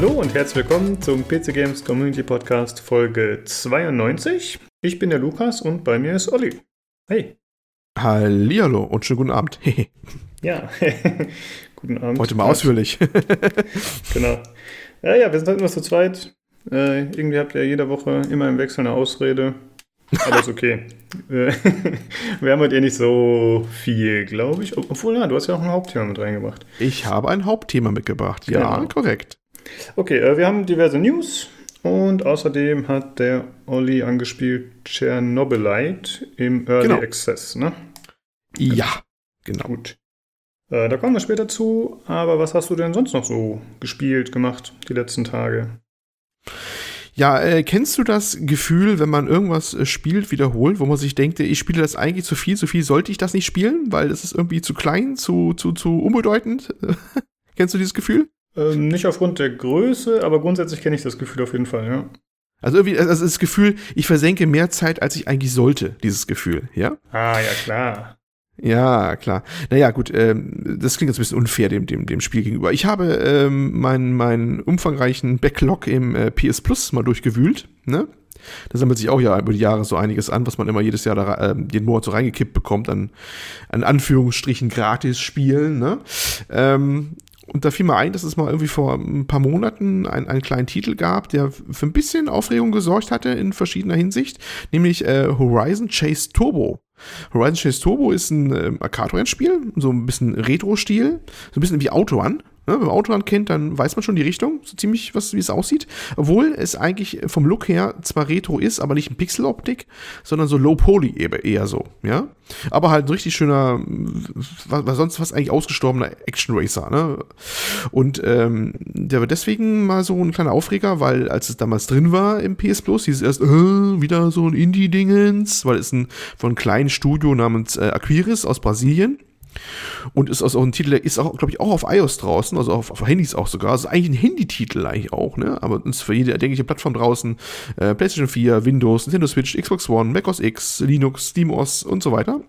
Hallo und herzlich willkommen zum PC Games Community Podcast Folge 92. Ich bin der Lukas und bei mir ist Olli. Hey. Hallihallo und schönen guten Abend. ja, guten Abend. Heute mal ausführlich. genau. Ja, ja, wir sind halt nur zu zweit. Äh, irgendwie habt ihr jede Woche immer im Wechsel eine Ausrede. Aber ist okay. wir haben heute eh nicht so viel, glaube ich. Obwohl, ja, du hast ja auch ein Hauptthema mit reingebracht. Ich habe ein Hauptthema mitgebracht, ja, genau. korrekt. Okay, äh, wir haben diverse News und außerdem hat der Olli angespielt Chernobylite im Early genau. Access, ne? Ja, genau. Gut. Äh, da kommen wir später zu, aber was hast du denn sonst noch so gespielt, gemacht die letzten Tage? Ja, äh, kennst du das Gefühl, wenn man irgendwas äh, spielt, wiederholt, wo man sich denkt, ich spiele das eigentlich zu viel, zu viel sollte ich das nicht spielen, weil es ist irgendwie zu klein, zu, zu, zu unbedeutend? kennst du dieses Gefühl? Ähm, nicht aufgrund der Größe, aber grundsätzlich kenne ich das Gefühl auf jeden Fall, ja. Also irgendwie, also das Gefühl, ich versenke mehr Zeit, als ich eigentlich sollte, dieses Gefühl, ja? Ah, ja, klar. Ja, klar. Naja, gut, ähm, das klingt jetzt ein bisschen unfair dem, dem, dem Spiel gegenüber. Ich habe ähm, meinen mein umfangreichen Backlog im äh, PS Plus mal durchgewühlt, ne? Da sammelt sich auch ja über die Jahre so einiges an, was man immer jedes Jahr da, äh, jeden Monat so reingekippt bekommt an, an Anführungsstrichen gratis Spielen, ne? Ähm, und da fiel mir ein, dass es mal irgendwie vor ein paar Monaten einen, einen kleinen Titel gab, der für ein bisschen Aufregung gesorgt hatte in verschiedener Hinsicht, nämlich äh, Horizon Chase Turbo. Horizon Chase Turbo ist ein äh, Arcade-Rennspiel, so ein bisschen Retro-Stil, so ein bisschen wie Autorun. Ne, wenn man Autorun kennt, dann weiß man schon die Richtung, so ziemlich, was, wie es aussieht. Obwohl es eigentlich vom Look her zwar Retro ist, aber nicht in Pixel-Optik, sondern so Low-Poly eher so, ja. Aber halt ein richtig schöner, was, sonst fast eigentlich ausgestorbener Action-Racer, ne. Und ähm, der war deswegen mal so ein kleiner Aufreger, weil als es damals drin war im PS Plus, hieß es erst, äh, wieder so ein Indie-Dingens, weil es ein von einem kleinen Studio namens äh, Aquiris aus Brasilien und ist auch ein Titel, der ist auch, glaube ich, auch auf iOS draußen, also auf, auf Handys auch sogar. Also eigentlich ein Handy-Titel eigentlich auch, ne? Aber ist für jede erdenkliche Plattform draußen. Äh, PlayStation 4, Windows, Nintendo Switch, Xbox One, Mac OS X, Linux, SteamOS und so weiter.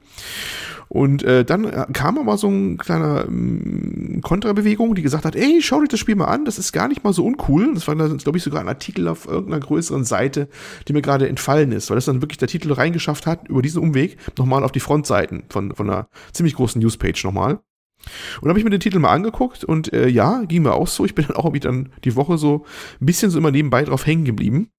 Und äh, dann äh, kam aber so ein kleiner ähm, Kontrabewegung, die gesagt hat, ey, schau dir das Spiel mal an, das ist gar nicht mal so uncool. Das war glaube ich, sogar ein Artikel auf irgendeiner größeren Seite, die mir gerade entfallen ist, weil das dann wirklich der Titel reingeschafft hat, über diesen Umweg nochmal auf die Frontseiten von, von einer ziemlich großen Newspage nochmal. Und habe ich mir den Titel mal angeguckt und äh, ja, ging mir auch so. Ich bin dann auch irgendwie dann die Woche so ein bisschen so immer nebenbei drauf hängen geblieben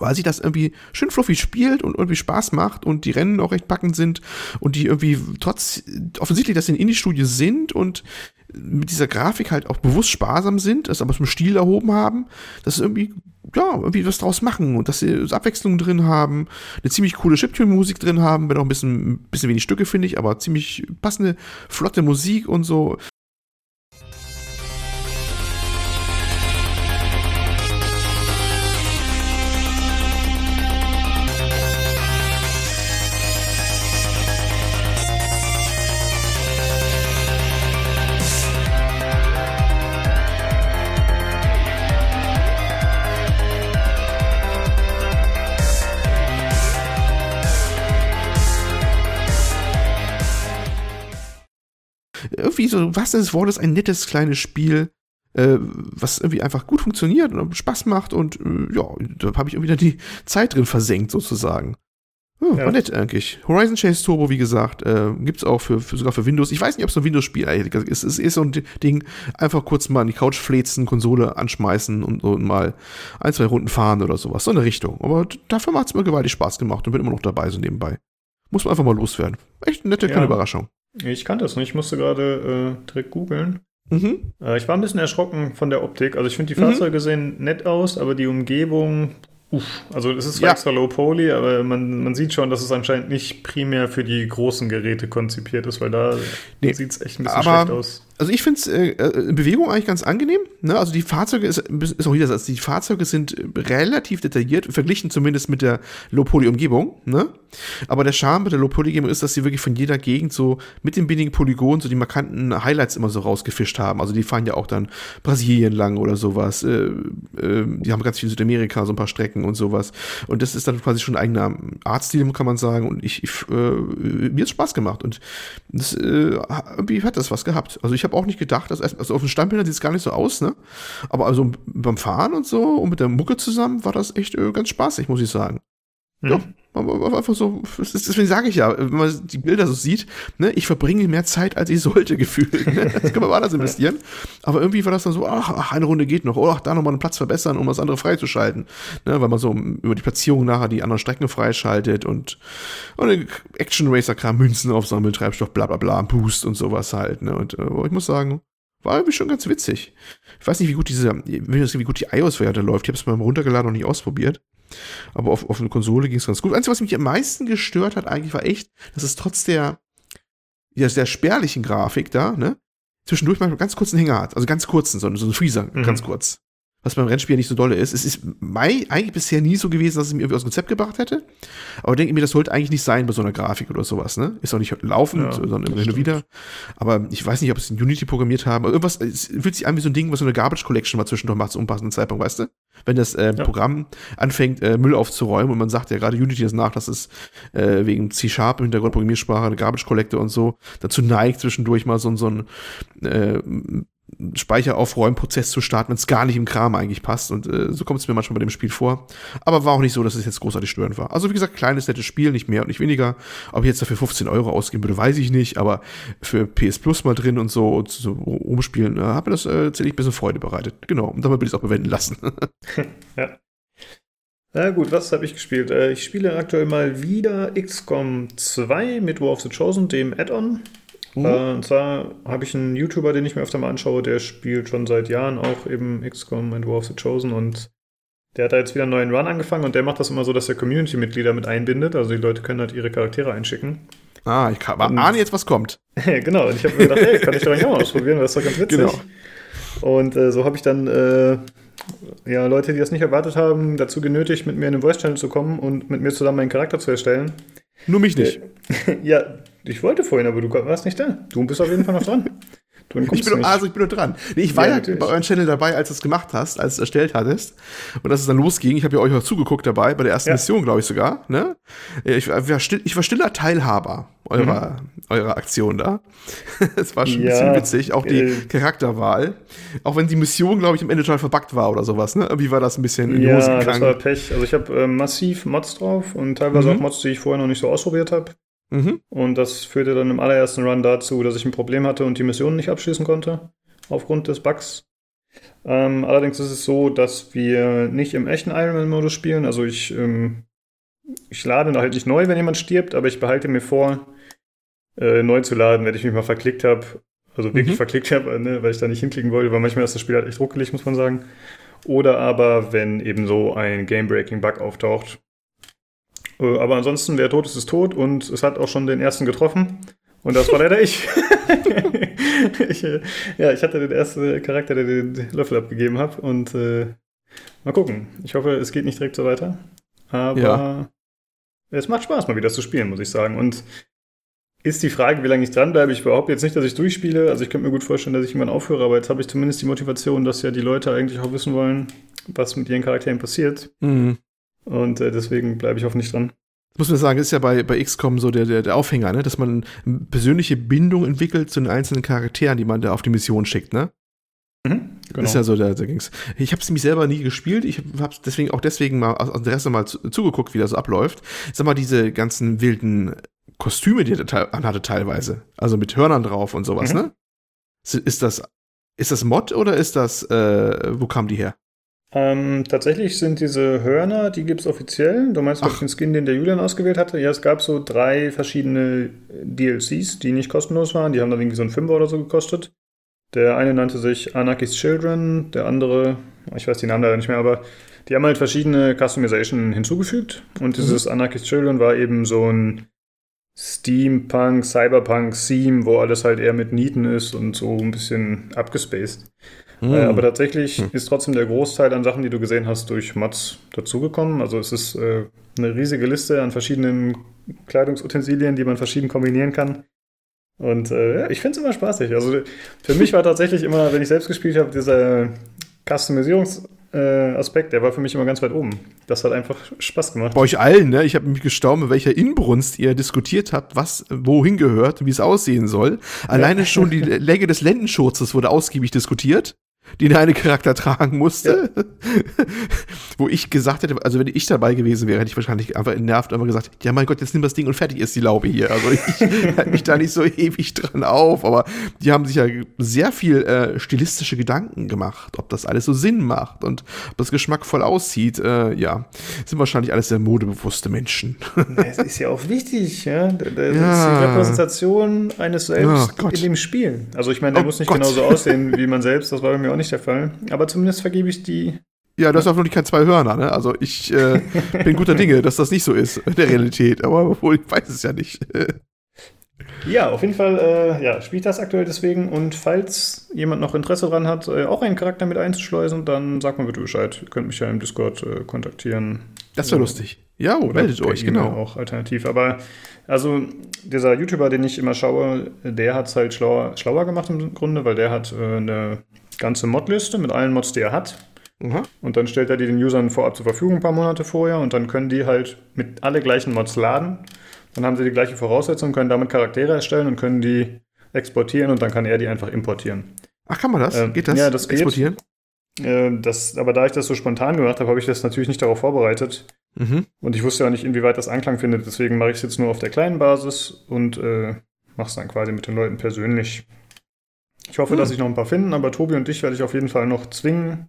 weil sich das irgendwie schön fluffy spielt und irgendwie Spaß macht und die Rennen auch recht packend sind und die irgendwie trotz offensichtlich, dass sie in Indie-Studio sind und mit dieser Grafik halt auch bewusst sparsam sind, das aber zum Stil erhoben haben, dass sie irgendwie, ja, irgendwie was draus machen und dass sie Abwechslung drin haben, eine ziemlich coole Chiptune-Musik drin haben, wenn auch ein bisschen, ein bisschen wenig Stücke, finde ich, aber ziemlich passende, flotte Musik und so. Irgendwie so, was des Wortes, ein nettes kleines Spiel, äh, was irgendwie einfach gut funktioniert und Spaß macht und äh, ja, da habe ich irgendwie dann die Zeit drin versenkt sozusagen. Oh, ja. War nett eigentlich. Horizon Chase Turbo, wie gesagt, äh, gibt es auch für, für, sogar für Windows. Ich weiß nicht, ob es ein Windows-Spiel ist. Es ist, ist so ein Ding, einfach kurz mal an die Couch flezen, Konsole anschmeißen und, und, mal ein, zwei Runden fahren oder sowas. So in der Richtung. Aber dafür macht es mir gewaltig Spaß gemacht und bin immer noch dabei, so nebenbei. Muss man einfach mal loswerden. Echt eine nette ja. kleine Überraschung. Ich kannte es nicht, ich musste gerade äh, direkt googeln. Mhm. Äh, ich war ein bisschen erschrocken von der Optik. Also ich finde, die mhm. Fahrzeuge mhm. sehen nett aus, aber die Umgebung, uff, also es ist ja. extra Low Poly, aber man, man sieht schon, dass es anscheinend nicht primär für die großen Geräte konzipiert ist, weil da nee. sieht es echt ein bisschen aber schlecht aus also ich finde es äh, äh, in Bewegung eigentlich ganz angenehm. Ne? Also die Fahrzeuge ist, ist auch wieder, also die Fahrzeuge sind relativ detailliert, verglichen zumindest mit der Low-Poly-Umgebung. Ne? Aber der Charme mit der Low-Poly-Umgebung ist, dass sie wirklich von jeder Gegend so mit dem wenigen Polygon so die markanten Highlights immer so rausgefischt haben. Also die fahren ja auch dann Brasilien lang oder sowas. Äh, äh, die haben ganz viel Südamerika, so ein paar Strecken und sowas. Und das ist dann quasi schon ein eigener Artstil, kann man sagen. Und ich, ich äh, mir hat Spaß gemacht. Und das, äh, irgendwie hat das was gehabt. Also ich habe habe auch nicht gedacht, dass also auf den Standbildern sieht es gar nicht so aus, ne? Aber also beim Fahren und so und mit der Mucke zusammen war das echt äh, ganz spaßig, muss ich sagen. Mhm. Ja, einfach so, deswegen sage ich ja, wenn man die Bilder so sieht, ne, ich verbringe mehr Zeit, als ich sollte, gefühlt. Ne? Das kann man anders investieren. Aber irgendwie war das dann so, ach, ach eine Runde geht noch, oh, ach, da nochmal einen Platz verbessern, um das andere freizuschalten. Ne, weil man so über die Platzierung nachher die anderen Strecken freischaltet und, und Action Racer-Kram, Münzen aufsammeln, Treibstoff, bla bla bla, Boost und sowas halt. Ne? Und äh, ich muss sagen, war irgendwie schon ganz witzig. Ich weiß nicht, wie gut diese, wie gut die iOS-Variante läuft. Ich habe es mal runtergeladen und nicht ausprobiert. Aber auf, auf eine Konsole ging es ganz gut. Einzige, was mich am meisten gestört hat, eigentlich war echt, dass es trotz der, ja, sehr spärlichen Grafik da, ne, zwischendurch manchmal ganz kurzen Hänger hat. Also ganz kurzen, so, so ein Freezer, mhm. ganz kurz was beim Rennspiel nicht so dolle ist. Es ist Mai eigentlich bisher nie so gewesen, dass es mir irgendwie aus dem Konzept gebracht hätte. Aber denke mir, das sollte eigentlich nicht sein bei so einer Grafik oder sowas, ne? Ist auch nicht laufend, ja, sondern immer hin und wieder. Aber ich weiß nicht, ob es in Unity programmiert haben. Aber irgendwas, es fühlt sich an wie so ein Ding, was so eine Garbage Collection mal zwischendurch macht, zum unpassenden Zeitpunkt, weißt du? Wenn das äh, ja. Programm anfängt, äh, Müll aufzuräumen und man sagt ja gerade Unity ist nach, dass es äh, wegen C-Sharp im Hintergrund Programmiersprache, eine Garbage Collector und so, dazu neigt, zwischendurch mal so, so ein äh, Speicheraufräumprozess zu starten, wenn es gar nicht im Kram eigentlich passt. Und äh, so kommt es mir manchmal bei dem Spiel vor. Aber war auch nicht so, dass es jetzt großartig störend war. Also wie gesagt, kleines, nettes Spiel, nicht mehr und nicht weniger. Ob ich jetzt dafür 15 Euro ausgeben würde, weiß ich nicht. Aber für PS Plus mal drin und so und so umspielen, äh, hat mir das äh, ziemlich ein bisschen Freude bereitet. Genau, und damit würde ich es auch bewenden lassen. ja. Na gut, was habe ich gespielt? Äh, ich spiele aktuell mal wieder XCOM 2 mit War of the Chosen, dem Add-on. Mhm. Äh, und zwar habe ich einen YouTuber, den ich mir öfter mal anschaue, der spielt schon seit Jahren auch eben XCOM and War of the Chosen und der hat da jetzt wieder einen neuen Run angefangen und der macht das immer so, dass er Community-Mitglieder mit einbindet. Also die Leute können halt ihre Charaktere einschicken. Ah, ich kann, ahne jetzt, was kommt. genau, und ich habe mir gedacht, hey, kann ich doch eigentlich auch mal ausprobieren, das ist doch ganz witzig. Genau. Und äh, so habe ich dann äh, ja, Leute, die das nicht erwartet haben, dazu genötigt, mit mir in den Voice-Channel zu kommen und mit mir zusammen meinen Charakter zu erstellen. Nur mich nicht. ja, ich wollte vorhin, aber du warst nicht da. Du bist auf jeden Fall noch dran. ich bin, also ich bin nur dran. Nee, ich war ja, ja bei eurem Channel dabei, als du es gemacht hast, als du es erstellt hattest. Und dass es dann losging. Ich habe ja euch auch zugeguckt dabei, bei der ersten ja. Mission, glaube ich sogar. Ne? Ich, war still, ich war stiller Teilhaber eurer, mhm. eurer Aktion da. Es war schon ein bisschen witzig. Auch die äh, Charakterwahl. Auch wenn die Mission, glaube ich, am Ende total verbuggt war oder sowas. Ne? Irgendwie war das ein bisschen in die Hose gegangen. Ja, das war Pech. Also ich habe äh, massiv Mods drauf und teilweise mhm. auch Mods, die ich vorher noch nicht so ausprobiert habe. Mhm. Und das führte dann im allerersten Run dazu, dass ich ein Problem hatte und die Mission nicht abschließen konnte, aufgrund des Bugs. Ähm, allerdings ist es so, dass wir nicht im echten Ironman-Modus spielen. Also ich, ähm, ich lade halt nicht neu, wenn jemand stirbt, aber ich behalte mir vor, äh, neu zu laden, wenn ich mich mal verklickt habe. Also wirklich mhm. verklickt habe, ne, weil ich da nicht hinklicken wollte, weil manchmal ist das Spiel halt echt ruckelig, muss man sagen. Oder aber, wenn eben so ein Game-Breaking-Bug auftaucht, äh, aber ansonsten, wer tot ist, ist tot und es hat auch schon den ersten getroffen. Und das war leider ich. ich äh, ja, ich hatte den ersten Charakter, der den Löffel abgegeben hat. Und äh, mal gucken. Ich hoffe, es geht nicht direkt so weiter. Aber ja. es macht Spaß, mal wieder zu spielen, muss ich sagen. Und ist die Frage, wie lange ich dranbleibe. Ich behaupte jetzt nicht, dass ich durchspiele. Also ich könnte mir gut vorstellen, dass ich irgendwann aufhöre. Aber jetzt habe ich zumindest die Motivation, dass ja die Leute eigentlich auch wissen wollen, was mit ihren Charakteren passiert. Mhm. Und äh, deswegen bleibe ich hoffentlich dran. Das muss man sagen, ist ja bei, bei XCOM so der, der, der Aufhänger, ne? dass man eine persönliche Bindung entwickelt zu den einzelnen Charakteren, die man da auf die Mission schickt, ne? Mhm, genau. Ist ja so der, der Gings. Ich habe es nämlich selber nie gespielt. Ich habe deswegen auch deswegen mal aus Interesse mal zu, zugeguckt, wie das abläuft. Sag mal, diese ganzen wilden Kostüme, die er anhatte teilweise, also mit Hörnern drauf und sowas, mhm. ne? Ist das ist das Mod oder ist das äh, wo kamen die her? Ähm, tatsächlich sind diese Hörner, die gibt es offiziell. Du meinst, Ach. den Skin, den der Julian ausgewählt hatte? Ja, es gab so drei verschiedene DLCs, die nicht kostenlos waren. Die haben dann irgendwie so ein Fünfer oder so gekostet. Der eine nannte sich Anarchy's Children, der andere, ich weiß die Namen leider nicht mehr, aber die haben halt verschiedene Customization hinzugefügt. Und dieses mhm. Anarchy's Children war eben so ein Steampunk, Cyberpunk-Theme, wo alles halt eher mit Nieten ist und so ein bisschen abgespaced. Mhm. Äh, aber tatsächlich mhm. ist trotzdem der Großteil an Sachen, die du gesehen hast, durch Mods dazugekommen. Also es ist äh, eine riesige Liste an verschiedenen Kleidungsutensilien, die man verschieden kombinieren kann. Und äh, ich finde es immer spaßig. Also für mich war tatsächlich immer, wenn ich selbst gespielt habe, dieser Customisierungs- äh, Aspekt, der war für mich immer ganz weit oben. Das hat einfach Spaß gemacht. Bei euch allen, ne? Ich habe mich gestaunt, mit welcher Inbrunst ihr diskutiert habt, was wohin gehört, wie es aussehen soll. Alleine schon die Länge des Lendenschurzes wurde ausgiebig diskutiert die der eine Charakter tragen musste. Ja. Wo ich gesagt hätte, also wenn ich dabei gewesen wäre, hätte ich wahrscheinlich einfach entnervt einfach gesagt, ja mein Gott, jetzt nimm das Ding und fertig ist die Laube hier. Also ich halte mich da nicht so ewig dran auf, aber die haben sich ja sehr viel äh, stilistische Gedanken gemacht, ob das alles so Sinn macht und ob das geschmackvoll aussieht. Äh, ja, sind wahrscheinlich alles sehr modebewusste Menschen. Es ist ja auch wichtig, ja. Das ja. ist die Repräsentation eines selbst oh, in dem Spiel. Also ich meine, der oh muss nicht Gott. genauso aussehen wie man selbst, das war bei mir auch nicht der Fall. Aber zumindest vergebe ich die. Ja, du hast auch noch nicht kein zwei Hörner, ne? Also ich äh, bin guter Dinge, dass das nicht so ist in der Realität, aber obwohl ich weiß es ja nicht. ja, auf jeden Fall, äh, ja, spielt das aktuell deswegen und falls jemand noch Interesse daran hat, äh, auch einen Charakter mit einzuschleusen, dann sagt mal bitte Bescheid. Ihr könnt mich ja im Discord äh, kontaktieren. Das wäre lustig. Ja, oh, meldet euch, genau. Auch alternativ. Aber also dieser YouTuber, den ich immer schaue, der hat es halt schlauer, schlauer gemacht im Grunde, weil der hat äh, eine ganze Modliste mit allen Mods, die er hat. Mhm. Und dann stellt er die den Usern vorab zur Verfügung, ein paar Monate vorher. Und dann können die halt mit alle gleichen Mods laden. Dann haben sie die gleiche Voraussetzung, können damit Charaktere erstellen und können die exportieren und dann kann er die einfach importieren. Ach, kann man das? Ähm, geht das? Ja, das geht. Exportieren? Äh, das, aber da ich das so spontan gemacht habe, habe ich das natürlich nicht darauf vorbereitet. Mhm. Und ich wusste ja nicht, inwieweit das Anklang findet. Deswegen mache ich es jetzt nur auf der kleinen Basis und äh, mache es dann quasi mit den Leuten persönlich. Ich hoffe, hm. dass ich noch ein paar finden, aber Tobi und dich werde ich auf jeden Fall noch zwingen,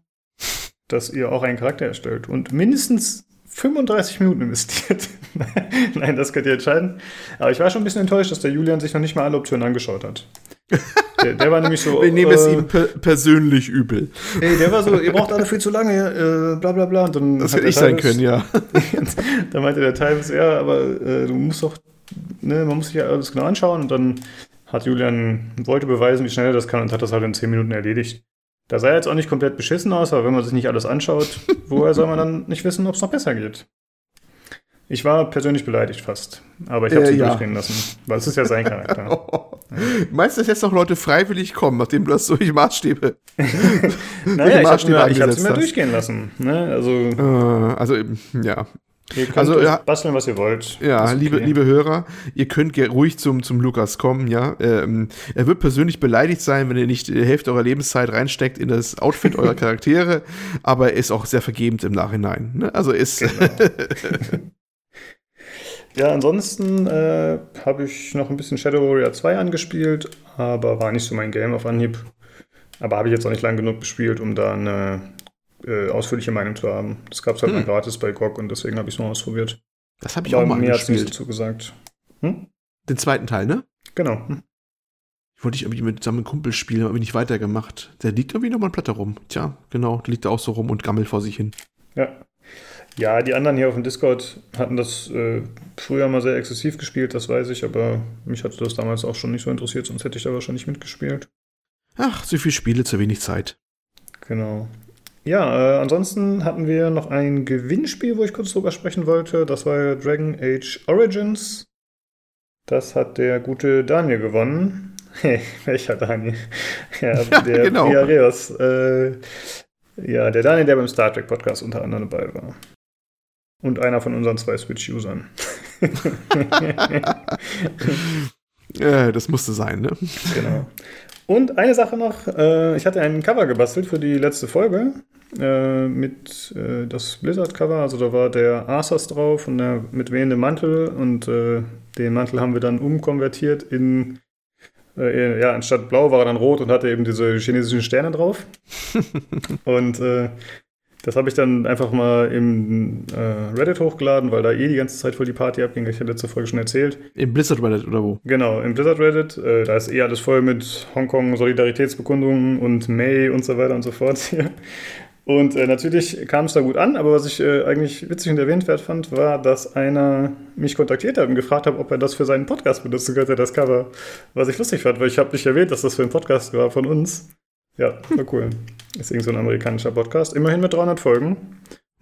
dass ihr auch einen Charakter erstellt und mindestens 35 Minuten investiert. Nein, das könnt ihr entscheiden. Aber ich war schon ein bisschen enttäuscht, dass der Julian sich noch nicht mal alle Optionen angeschaut hat. Der, der war nämlich so. Wir nehmen äh, es ihm per persönlich übel. Ey, der war so, ihr braucht alle viel zu lange, äh, bla bla bla. Und dann das hätte ich sein können, ja. dann meinte der Times, ja, aber äh, du musst doch, ne, man muss sich ja alles genau anschauen und dann hat Julian, wollte beweisen, wie schnell er das kann und hat das halt in 10 Minuten erledigt. Da sah er jetzt auch nicht komplett beschissen aus, aber wenn man sich nicht alles anschaut, woher soll man dann nicht wissen, ob es noch besser geht? Ich war persönlich beleidigt fast, aber ich habe es äh, ja. durchgehen lassen, weil es ist ja sein Charakter. oh. Meinst du, dass jetzt noch Leute freiwillig kommen, nachdem du das solche Maßstäbe, naja, Maßstäbe ich habe es mir, durchgehen lassen. Ne? Also, äh, also, ja, Ihr könnt also, ja, basteln, was ihr wollt. Ja, okay. liebe, liebe Hörer, ihr könnt ruhig zum, zum Lukas kommen, ja. Ähm, er wird persönlich beleidigt sein, wenn ihr nicht die Hälfte eurer Lebenszeit reinsteckt in das Outfit eurer Charaktere, aber er ist auch sehr vergebend im Nachhinein. Ne? Also ist. Genau. ja, ansonsten äh, habe ich noch ein bisschen Shadow Warrior 2 angespielt, aber war nicht so mein Game auf Anhieb. Aber habe ich jetzt auch nicht lang genug gespielt, um da eine äh, ausführliche Meinung zu haben. Das gab es halt hm. mal gratis bei GOG und deswegen habe ich es mal ausprobiert. Das habe ich Aber auch mal mir gespielt. Mir dazu gesagt. Hm? Den zweiten Teil, ne? Genau. Hm. Ich wollte ich irgendwie mit zusammen Kumpel spielen, aber nicht weitergemacht. Der liegt irgendwie noch mal ein Platte rum. Tja, genau, der liegt da auch so rum und gammelt vor sich hin. Ja. Ja, die anderen hier auf dem Discord hatten das äh, früher mal sehr exzessiv gespielt, das weiß ich, aber mich hatte das damals auch schon nicht so interessiert, sonst hätte ich da wahrscheinlich mitgespielt. Ach, so viel Spiele, zu wenig Zeit. Genau. Ja, äh, ansonsten hatten wir noch ein Gewinnspiel, wo ich kurz drüber sprechen wollte. Das war Dragon Age Origins. Das hat der gute Daniel gewonnen. Hey, welcher Daniel? Ja, ja der genau. Piareus. Äh, ja, der Daniel, der beim Star Trek Podcast unter anderem dabei war. Und einer von unseren zwei Switch-Usern. ja, das musste sein, ne? Genau. Und eine Sache noch, äh, ich hatte ein Cover gebastelt für die letzte Folge äh, mit äh, das Blizzard-Cover. Also da war der Arsas drauf und der mit wehendem Mantel und äh, den Mantel haben wir dann umkonvertiert in, äh, ja, anstatt blau war er dann rot und hatte eben diese chinesischen Sterne drauf. und äh, das habe ich dann einfach mal im äh, Reddit hochgeladen, weil da eh die ganze Zeit voll die Party abging. Ich hatte letzte Folge schon erzählt. Im Blizzard Reddit oder wo? Genau, im Blizzard Reddit. Äh, da ist eh alles voll mit Hongkong-Solidaritätsbekundungen und May und so weiter und so fort. und äh, natürlich kam es da gut an, aber was ich äh, eigentlich witzig und erwähnenswert fand, war, dass einer mich kontaktiert hat und gefragt hat, ob er das für seinen Podcast benutzen könnte, das Cover. Was ich lustig fand, weil ich habe nicht erwähnt, dass das für ein Podcast war von uns. Ja, war cool. Ist irgend so ein amerikanischer Podcast. Immerhin mit 300 Folgen.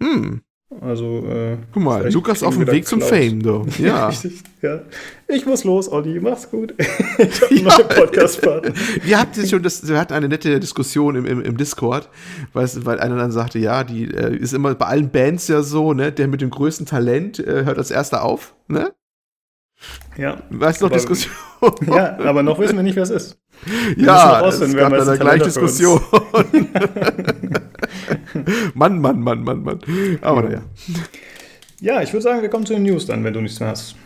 Hm. Also, äh, Guck mal, Lukas auf dem Weg zum Fame, du. Ja. Richtig, ja. Ich muss los, Olli. Mach's gut. ich hab ja. neue Podcast-Partner. Wir hatten schon das, wir hatten eine nette Diskussion im, im, im Discord, weil, weil einer dann sagte, ja, die äh, ist immer bei allen Bands ja so, ne, der mit dem größten Talent äh, hört als erster auf, ne? Ja. Weißt du noch, Diskussion? Ja, aber noch wissen wir nicht, wer es ist. Wir ja, es gab da gleich Diskussion. Mann, Mann, Mann, Mann, Mann. Aber naja. Ja, ich würde sagen, wir kommen zu den News dann, wenn du nichts mehr hast.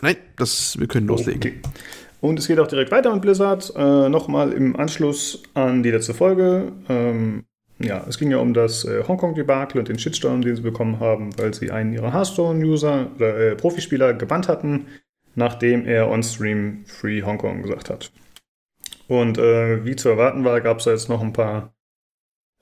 Nein, das, wir können loslegen. Okay. Und es geht auch direkt weiter mit Blizzard. Äh, Nochmal im Anschluss an die letzte Folge. Ähm, ja, es ging ja um das äh, Hongkong-Debakel und den Shitstorm, den sie bekommen haben, weil sie einen ihrer Hearthstone-User oder äh, Profispieler gebannt hatten, nachdem er on-stream Free Hongkong gesagt hat. Und äh, wie zu erwarten war, gab es da jetzt noch ein paar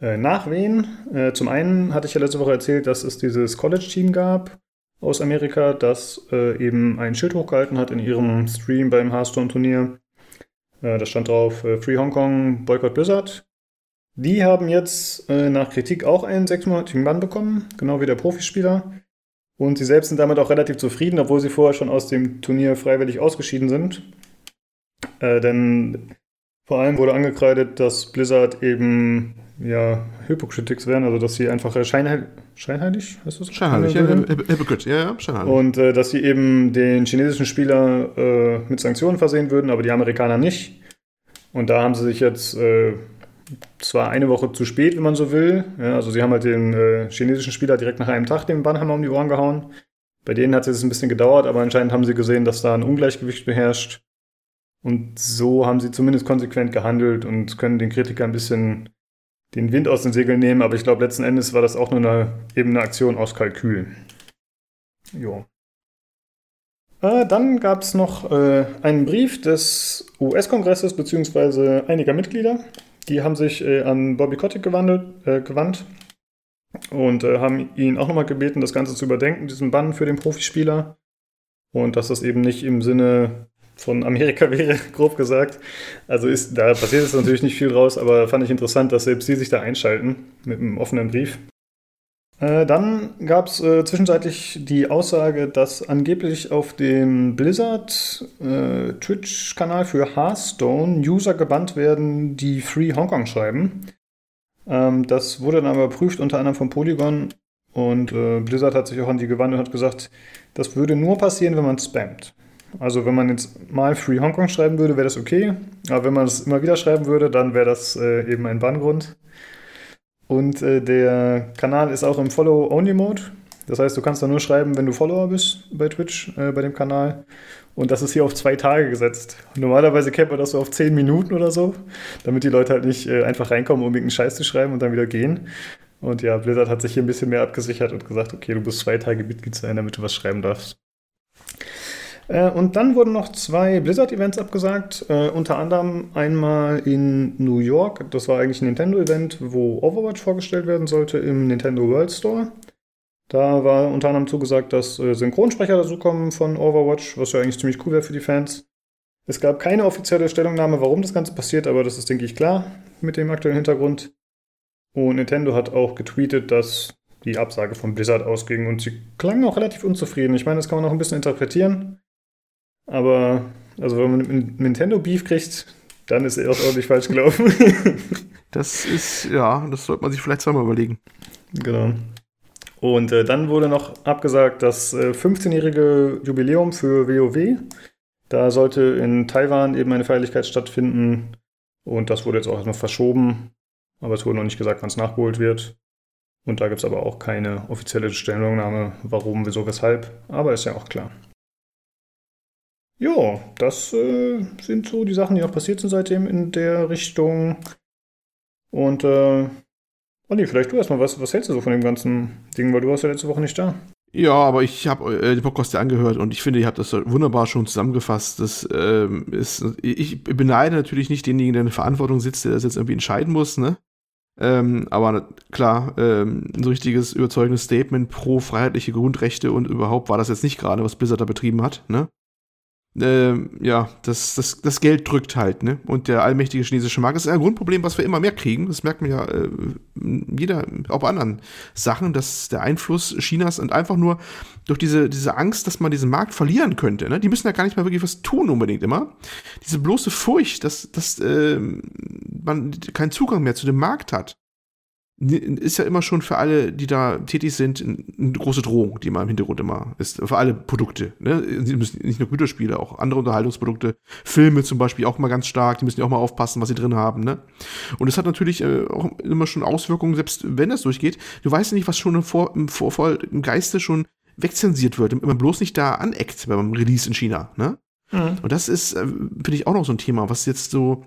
äh, Nachwehen. Äh, zum einen hatte ich ja letzte Woche erzählt, dass es dieses College-Team gab aus Amerika, das äh, eben ein Schild hochgehalten hat in ihrem Stream beim Hearthstone-Turnier. da stand drauf Free Hongkong, Boycott Blizzard. Die haben jetzt äh, nach Kritik auch einen sechsmonatigen Bann bekommen, genau wie der Profispieler. Und sie selbst sind damit auch relativ zufrieden, obwohl sie vorher schon aus dem Turnier freiwillig ausgeschieden sind. Äh, denn vor allem wurde angekreidet, dass Blizzard eben ja, Hypocritics wären, also dass sie einfach äh, scheinheil scheinheilig, heißt das? Scheinheilig, ja, Hypocrite, ja, ja, scheinheilig. Und äh, dass sie eben den chinesischen Spieler äh, mit Sanktionen versehen würden, aber die Amerikaner nicht. Und da haben sie sich jetzt äh, zwar eine Woche zu spät, wenn man so will. Ja, also sie haben halt den äh, chinesischen Spieler direkt nach einem Tag den Bannhammer um die Ohren gehauen. Bei denen hat es jetzt ein bisschen gedauert, aber anscheinend haben sie gesehen, dass da ein Ungleichgewicht beherrscht. Und so haben sie zumindest konsequent gehandelt und können den Kritikern ein bisschen den Wind aus den Segeln nehmen. Aber ich glaube, letzten Endes war das auch nur eine, eben eine Aktion aus Kalkül. Jo. Äh, dann gab es noch äh, einen Brief des US-Kongresses bzw. einiger Mitglieder die haben sich äh, an Bobby Kotick gewandelt, äh, gewandt und äh, haben ihn auch nochmal gebeten, das Ganze zu überdenken, diesen Bann für den Profispieler. Und dass das eben nicht im Sinne von Amerika wäre, grob gesagt. Also ist, da passiert jetzt natürlich nicht viel draus, aber fand ich interessant, dass selbst sie sich da einschalten mit einem offenen Brief. Äh, dann gab es äh, zwischenzeitlich die Aussage, dass angeblich auf dem Blizzard äh, Twitch-Kanal für Hearthstone User gebannt werden, die Free Hong Kong schreiben. Ähm, das wurde dann aber überprüft, unter anderem von Polygon. Und äh, Blizzard hat sich auch an die gewandt und hat gesagt, das würde nur passieren, wenn man spammt. Also wenn man jetzt mal Free Hong Kong schreiben würde, wäre das okay. Aber wenn man es immer wieder schreiben würde, dann wäre das äh, eben ein Banngrund. Und äh, der Kanal ist auch im Follow-Only-Mode. Das heißt, du kannst da nur schreiben, wenn du Follower bist bei Twitch, äh, bei dem Kanal. Und das ist hier auf zwei Tage gesetzt. Normalerweise kennt man das so auf zehn Minuten oder so, damit die Leute halt nicht äh, einfach reinkommen, um irgendeinen Scheiß zu schreiben und dann wieder gehen. Und ja, Blizzard hat sich hier ein bisschen mehr abgesichert und gesagt, okay, du musst zwei Tage Mitglied sein, damit du was schreiben darfst. Äh, und dann wurden noch zwei Blizzard-Events abgesagt, äh, unter anderem einmal in New York. Das war eigentlich ein Nintendo-Event, wo Overwatch vorgestellt werden sollte im Nintendo World Store. Da war unter anderem zugesagt, dass äh, Synchronsprecher dazukommen von Overwatch, was ja eigentlich ziemlich cool wäre für die Fans. Es gab keine offizielle Stellungnahme, warum das Ganze passiert, aber das ist, denke ich, klar mit dem aktuellen Hintergrund. Und Nintendo hat auch getweetet, dass die Absage von Blizzard ausging und sie klangen auch relativ unzufrieden. Ich meine, das kann man auch ein bisschen interpretieren. Aber, also wenn man einen Nintendo-Beef kriegt, dann ist er auch ordentlich falsch gelaufen. das ist, ja, das sollte man sich vielleicht zweimal überlegen. Genau. Und äh, dann wurde noch abgesagt, das äh, 15-jährige Jubiläum für WoW. Da sollte in Taiwan eben eine Feierlichkeit stattfinden. Und das wurde jetzt auch erstmal verschoben. Aber es wurde noch nicht gesagt, wann es nachgeholt wird. Und da gibt es aber auch keine offizielle Stellungnahme, warum, wieso, weshalb. Aber ist ja auch klar. Ja, das äh, sind so die Sachen, die noch passiert sind seitdem in der Richtung. Und äh, Olli, vielleicht du erstmal, was, was hältst du so von dem ganzen Ding, weil du warst ja letzte Woche nicht da. Ja, aber ich habe äh, den Podcast ja angehört und ich finde, ihr habt das wunderbar schon zusammengefasst. Das ähm, ist, ich beneide natürlich nicht denjenigen, der in der Verantwortung sitzt, der das jetzt irgendwie entscheiden muss, ne? Ähm, aber klar, ähm, ein richtiges überzeugendes Statement pro freiheitliche Grundrechte und überhaupt war das jetzt nicht gerade, was Blizzard da betrieben hat, ne? Äh, ja, das, das, das Geld drückt halt, ne? Und der allmächtige chinesische Markt ist ein Grundproblem, was wir immer mehr kriegen. Das merkt man ja äh, jeder, auch bei anderen Sachen, dass der Einfluss Chinas und einfach nur durch diese, diese Angst, dass man diesen Markt verlieren könnte, ne? Die müssen ja gar nicht mal wirklich was tun unbedingt immer. Diese bloße Furcht, dass, dass äh, man keinen Zugang mehr zu dem Markt hat ist ja immer schon für alle, die da tätig sind, eine große Drohung, die mal im Hintergrund immer ist. Für alle Produkte. Ne? Die müssen nicht nur Güterspiele, auch andere Unterhaltungsprodukte, Filme zum Beispiel auch mal ganz stark, die müssen ja auch mal aufpassen, was sie drin haben. Ne? Und es hat natürlich äh, auch immer schon Auswirkungen, selbst wenn das durchgeht. Du weißt ja nicht, was schon im, Vor im, Vor im Geiste schon wegzensiert wird, wenn man bloß nicht da aneckt beim Release in China. Ne? Mhm. Und das ist, äh, finde ich, auch noch so ein Thema, was jetzt so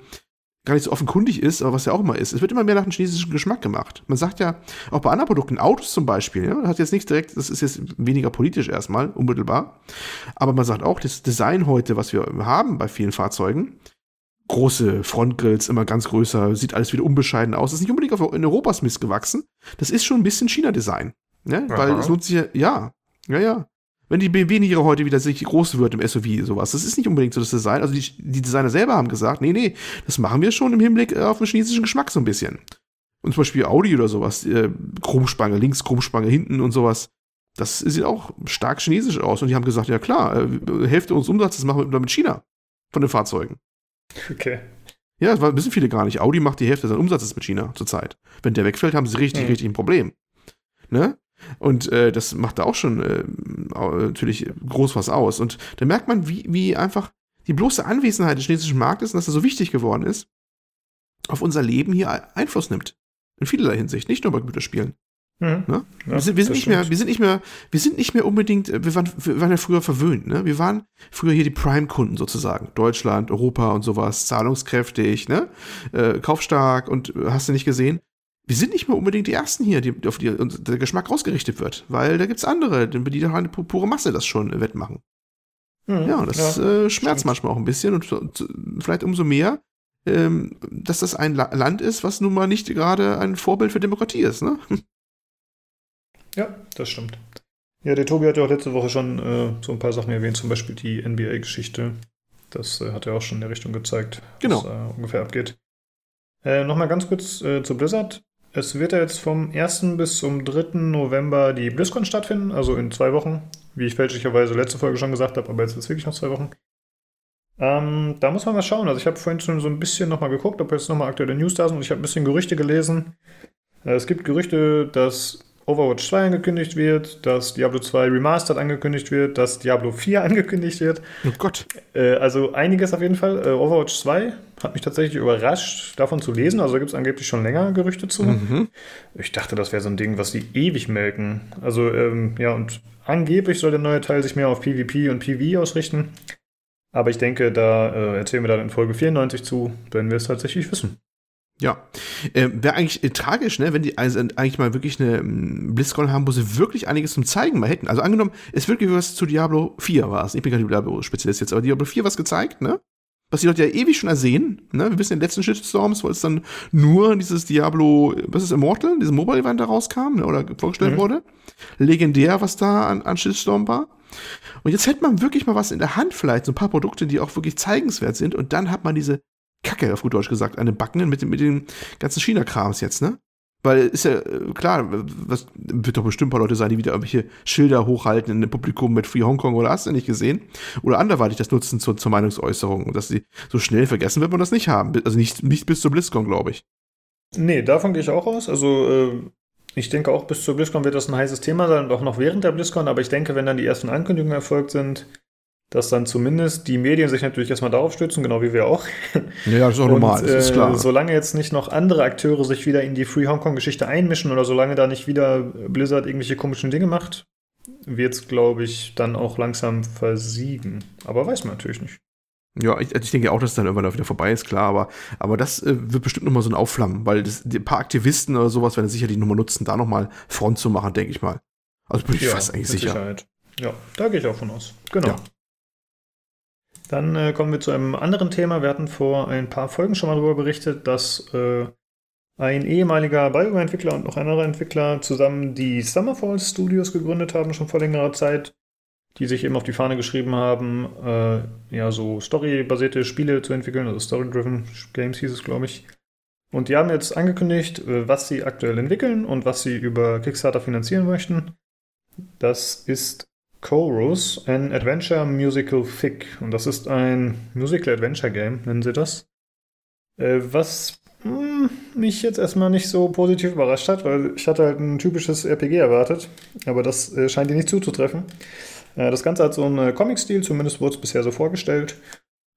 gar nicht so offenkundig ist, aber was ja auch immer ist. Es wird immer mehr nach dem chinesischen Geschmack gemacht. Man sagt ja, auch bei anderen Produkten, Autos zum Beispiel, ja, hat jetzt nichts direkt, das ist jetzt weniger politisch erstmal, unmittelbar. Aber man sagt auch, das Design heute, was wir haben bei vielen Fahrzeugen, große Frontgrills, immer ganz größer, sieht alles wieder unbescheiden aus. Das ist nicht unbedingt auf, in Europas Mist gewachsen. Das ist schon ein bisschen China-Design. Ne? Weil es lohnt sich ja, ja, ja, ja wenn die BMW-Niere heute wieder sich groß wird im SUV, sowas. Das ist nicht unbedingt so das Design. Also die, die Designer selber haben gesagt, nee, nee, das machen wir schon im Hinblick auf den chinesischen Geschmack so ein bisschen. Und zum Beispiel Audi oder sowas, äh, Chromspange links, Chromspange hinten und sowas. Das sieht auch stark chinesisch aus. Und die haben gesagt, ja klar, äh, Hälfte unseres Umsatzes machen wir mit China. Von den Fahrzeugen. Okay. Ja, das wissen viele gar nicht. Audi macht die Hälfte seines Umsatzes mit China zurzeit. Wenn der wegfällt, haben sie richtig, mhm. richtig ein Problem. Ne? Und äh, das macht da auch schon äh, natürlich groß was aus. Und da merkt man, wie, wie einfach die bloße Anwesenheit des chinesischen Marktes und dass er so wichtig geworden ist, auf unser Leben hier Einfluss nimmt. In vielerlei Hinsicht, nicht nur bei Güterspielen. Mhm. Ne? Ja, wir, sind, wir, sind nicht mehr, wir sind nicht mehr, wir sind nicht mehr unbedingt, äh, wir waren, wir waren ja früher verwöhnt, ne? Wir waren früher hier die Prime-Kunden sozusagen. Deutschland, Europa und sowas, zahlungskräftig, ne? Äh, kaufstark und äh, hast du nicht gesehen wir sind nicht mehr unbedingt die Ersten hier, die, auf die der Geschmack ausgerichtet wird, weil da gibt es andere, die die eine pure Masse das schon wettmachen. Mhm, ja, das ja, äh, schmerzt stimmt. manchmal auch ein bisschen und, und vielleicht umso mehr, ähm, dass das ein La Land ist, was nun mal nicht gerade ein Vorbild für Demokratie ist, ne? Ja, das stimmt. Ja, der Tobi hat ja auch letzte Woche schon äh, so ein paar Sachen erwähnt, zum Beispiel die NBA-Geschichte. Das äh, hat er auch schon in der Richtung gezeigt, genau. was äh, ungefähr abgeht. Äh, Nochmal ganz kurz äh, zu Blizzard. Es wird ja jetzt vom 1. bis zum 3. November die BlizzCon stattfinden, also in zwei Wochen, wie ich fälschlicherweise letzte Folge schon gesagt habe, aber jetzt ist es wirklich noch zwei Wochen. Ähm, da muss man mal schauen. Also ich habe vorhin schon so ein bisschen nochmal geguckt, ob jetzt nochmal aktuelle News da sind und ich habe ein bisschen Gerüchte gelesen. Äh, es gibt Gerüchte, dass Overwatch 2 angekündigt wird, dass Diablo 2 Remastered angekündigt wird, dass Diablo 4 angekündigt wird. Oh Gott. Äh, also einiges auf jeden Fall. Äh, Overwatch 2 hat mich tatsächlich überrascht, davon zu lesen. Also da gibt es angeblich schon länger Gerüchte zu. Mhm. Ich dachte, das wäre so ein Ding, was die ewig melken. Also, ähm, ja, und angeblich soll der neue Teil sich mehr auf PvP und PvE ausrichten. Aber ich denke, da äh, erzählen wir dann in Folge 94 zu, wenn wir es tatsächlich wissen. Ja, äh, wäre eigentlich äh, tragisch, ne, wenn die also eigentlich mal wirklich eine ähm, BlizzCon haben, wo sie wirklich einiges zum Zeigen mal hätten. Also angenommen, es wird wirklich was zu Diablo 4 war es. Ich bin kein Diablo-Spezialist jetzt, aber Diablo 4 was gezeigt, ne? Was die Leute ja ewig schon ersehen, ne? Wir wissen in den letzten Shitstorms, wo es dann nur dieses Diablo, was ist Immortal, dieses Mobile-Event da rauskam, ne, oder vorgestellt mhm. wurde. Legendär, was da an, an Shitstorm war. Und jetzt hätte man wirklich mal was in der Hand, vielleicht so ein paar Produkte, die auch wirklich zeigenswert sind. Und dann hat man diese Kacke, auf gut Deutsch gesagt, eine Backen mit, mit dem ganzen China-Krams jetzt, ne? Weil ist ja äh, klar, was wird doch bestimmt ein paar Leute sein, die wieder irgendwelche Schilder hochhalten in dem Publikum mit Free Hongkong oder hast du nicht gesehen? Oder anderweitig das nutzen zur, zur Meinungsäußerung. Und dass sie so schnell vergessen wird man das nicht haben. Also nicht, nicht bis zur BlizzCon, glaube ich. Nee, davon gehe ich auch aus. Also äh, ich denke auch bis zur BlizzCon wird das ein heißes Thema sein und auch noch während der BlizzCon. Aber ich denke, wenn dann die ersten Ankündigungen erfolgt sind, dass dann zumindest die Medien sich natürlich erstmal darauf stützen, genau wie wir auch. Ja, das ist auch und, normal, das ist klar. Äh, solange jetzt nicht noch andere Akteure sich wieder in die Free Hong Kong-Geschichte einmischen oder solange da nicht wieder Blizzard irgendwelche komischen Dinge macht, wird es, glaube ich, dann auch langsam versiegen. Aber weiß man natürlich nicht. Ja, ich, ich denke auch, dass es dann irgendwann wieder vorbei ist, klar, aber, aber das äh, wird bestimmt nochmal so ein Aufflammen, weil das, die, ein paar Aktivisten oder sowas werden sicherlich nochmal nutzen, da nochmal Front zu machen, denke ich mal. Also bin ich ja, fast eigentlich sicher. Sicherheit. Ja, da gehe ich auch von aus. Genau. Ja. Dann äh, kommen wir zu einem anderen Thema. Wir hatten vor ein paar Folgen schon mal darüber berichtet, dass äh, ein ehemaliger BioWare-Entwickler und noch ein anderer Entwickler zusammen die Summerfall Studios gegründet haben, schon vor längerer Zeit. die sich eben auf die Fahne geschrieben haben, äh, ja, so storybasierte Spiele zu entwickeln, also Story-Driven Games hieß es, glaube ich. Und die haben jetzt angekündigt, äh, was sie aktuell entwickeln und was sie über Kickstarter finanzieren möchten. Das ist Chorus, ein Adventure Musical Fic. Und das ist ein Musical Adventure Game, nennen sie das. Äh, was mh, hm, mich jetzt erstmal nicht so positiv überrascht hat, weil ich hatte halt ein typisches RPG erwartet. Aber das äh, scheint dir nicht zuzutreffen. Äh, das Ganze hat so einen Comic-Stil, zumindest wurde es bisher so vorgestellt.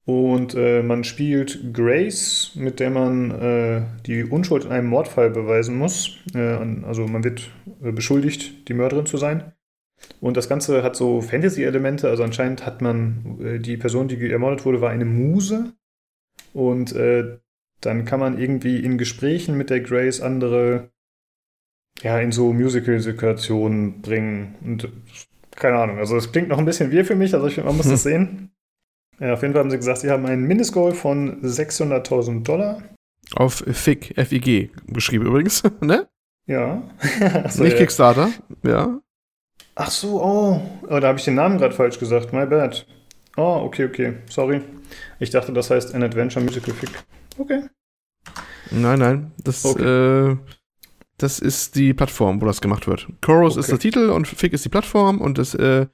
Und äh, man spielt Grace, mit der man äh, die Unschuld in einem Mordfall beweisen muss. Äh, also man wird äh, beschuldigt, die Mörderin zu sein. Und das Ganze hat so Fantasy-Elemente. Also anscheinend hat man, äh, die Person, die ermordet wurde, war eine Muse. Und äh, dann kann man irgendwie in Gesprächen mit der Grace andere ja, in so Musical-Situationen bringen. Und keine Ahnung, also es klingt noch ein bisschen wir für mich, also ich finde, man muss das sehen. Ja, auf jeden Fall haben sie gesagt, sie haben einen Mindestgoal von 600.000 Dollar. Auf FIG, FIG geschrieben übrigens, ne? Ja. so, Nicht. Kickstarter, ja. Ach so, oh. oh da habe ich den Namen gerade falsch gesagt. My bad. Oh, okay, okay. Sorry. Ich dachte, das heißt An Adventure Musical Fic. Okay. Nein, nein. Das, okay. äh, das ist die Plattform, wo das gemacht wird. Chorus okay. ist der Titel und Fic ist die Plattform und das äh,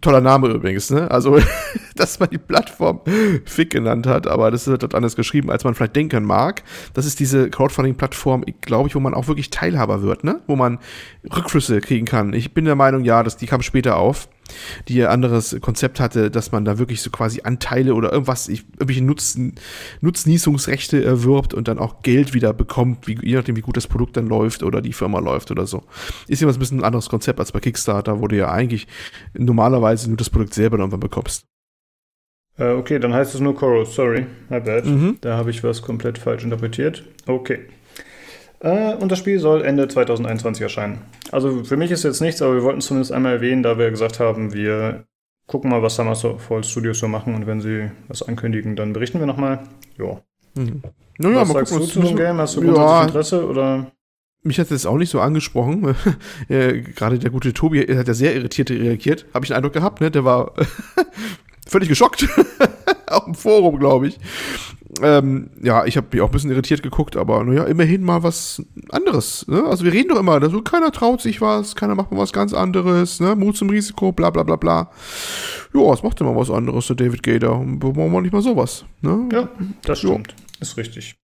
Toller Name übrigens, ne? Also, dass man die Plattform Fick genannt hat, aber das wird dort anders geschrieben, als man vielleicht denken mag. Das ist diese Crowdfunding-Plattform, glaube ich, wo man auch wirklich Teilhaber wird, ne? Wo man Rückflüsse kriegen kann. Ich bin der Meinung, ja, dass die kam später auf die ein anderes Konzept hatte, dass man da wirklich so quasi Anteile oder irgendwas, irgendwelche Nutzen, Nutznießungsrechte erwirbt und dann auch Geld wieder bekommt, wie, je nachdem, wie gut das Produkt dann läuft oder die Firma läuft oder so. Ist immer ein bisschen ein anderes Konzept als bei Kickstarter, wo du ja eigentlich normalerweise nur das Produkt selber irgendwann bekommst. Äh, okay, dann heißt es nur Chorus, sorry, my bad. Mhm. Da habe ich was komplett falsch interpretiert. Okay. Äh, und das Spiel soll Ende 2021 erscheinen. Also für mich ist jetzt nichts, aber wir wollten es zumindest einmal erwähnen, da wir gesagt haben, wir gucken mal, was Summerfall Studios so machen und wenn sie was ankündigen, dann berichten wir nochmal. Ja. Mhm. Naja, was sagst gucken, du zu dem Game? Hast du grundsätzlich ja, Interesse oder? Mich hat es auch nicht so angesprochen. Gerade der gute Tobi hat ja sehr irritiert reagiert. Habe ich den Eindruck gehabt, ne? Der war völlig geschockt. auch im Forum, glaube ich. Ähm, ja, ich habe mich auch ein bisschen irritiert geguckt, aber naja, immerhin mal was anderes. Ne? Also wir reden doch immer, also keiner traut sich was, keiner macht mal was ganz anderes, ne? Mut zum Risiko, bla bla bla bla. Ja, es macht immer was anderes, der David Gator. Warum wir nicht mal sowas? Ne? Ja, das stimmt. Ja. Ist richtig.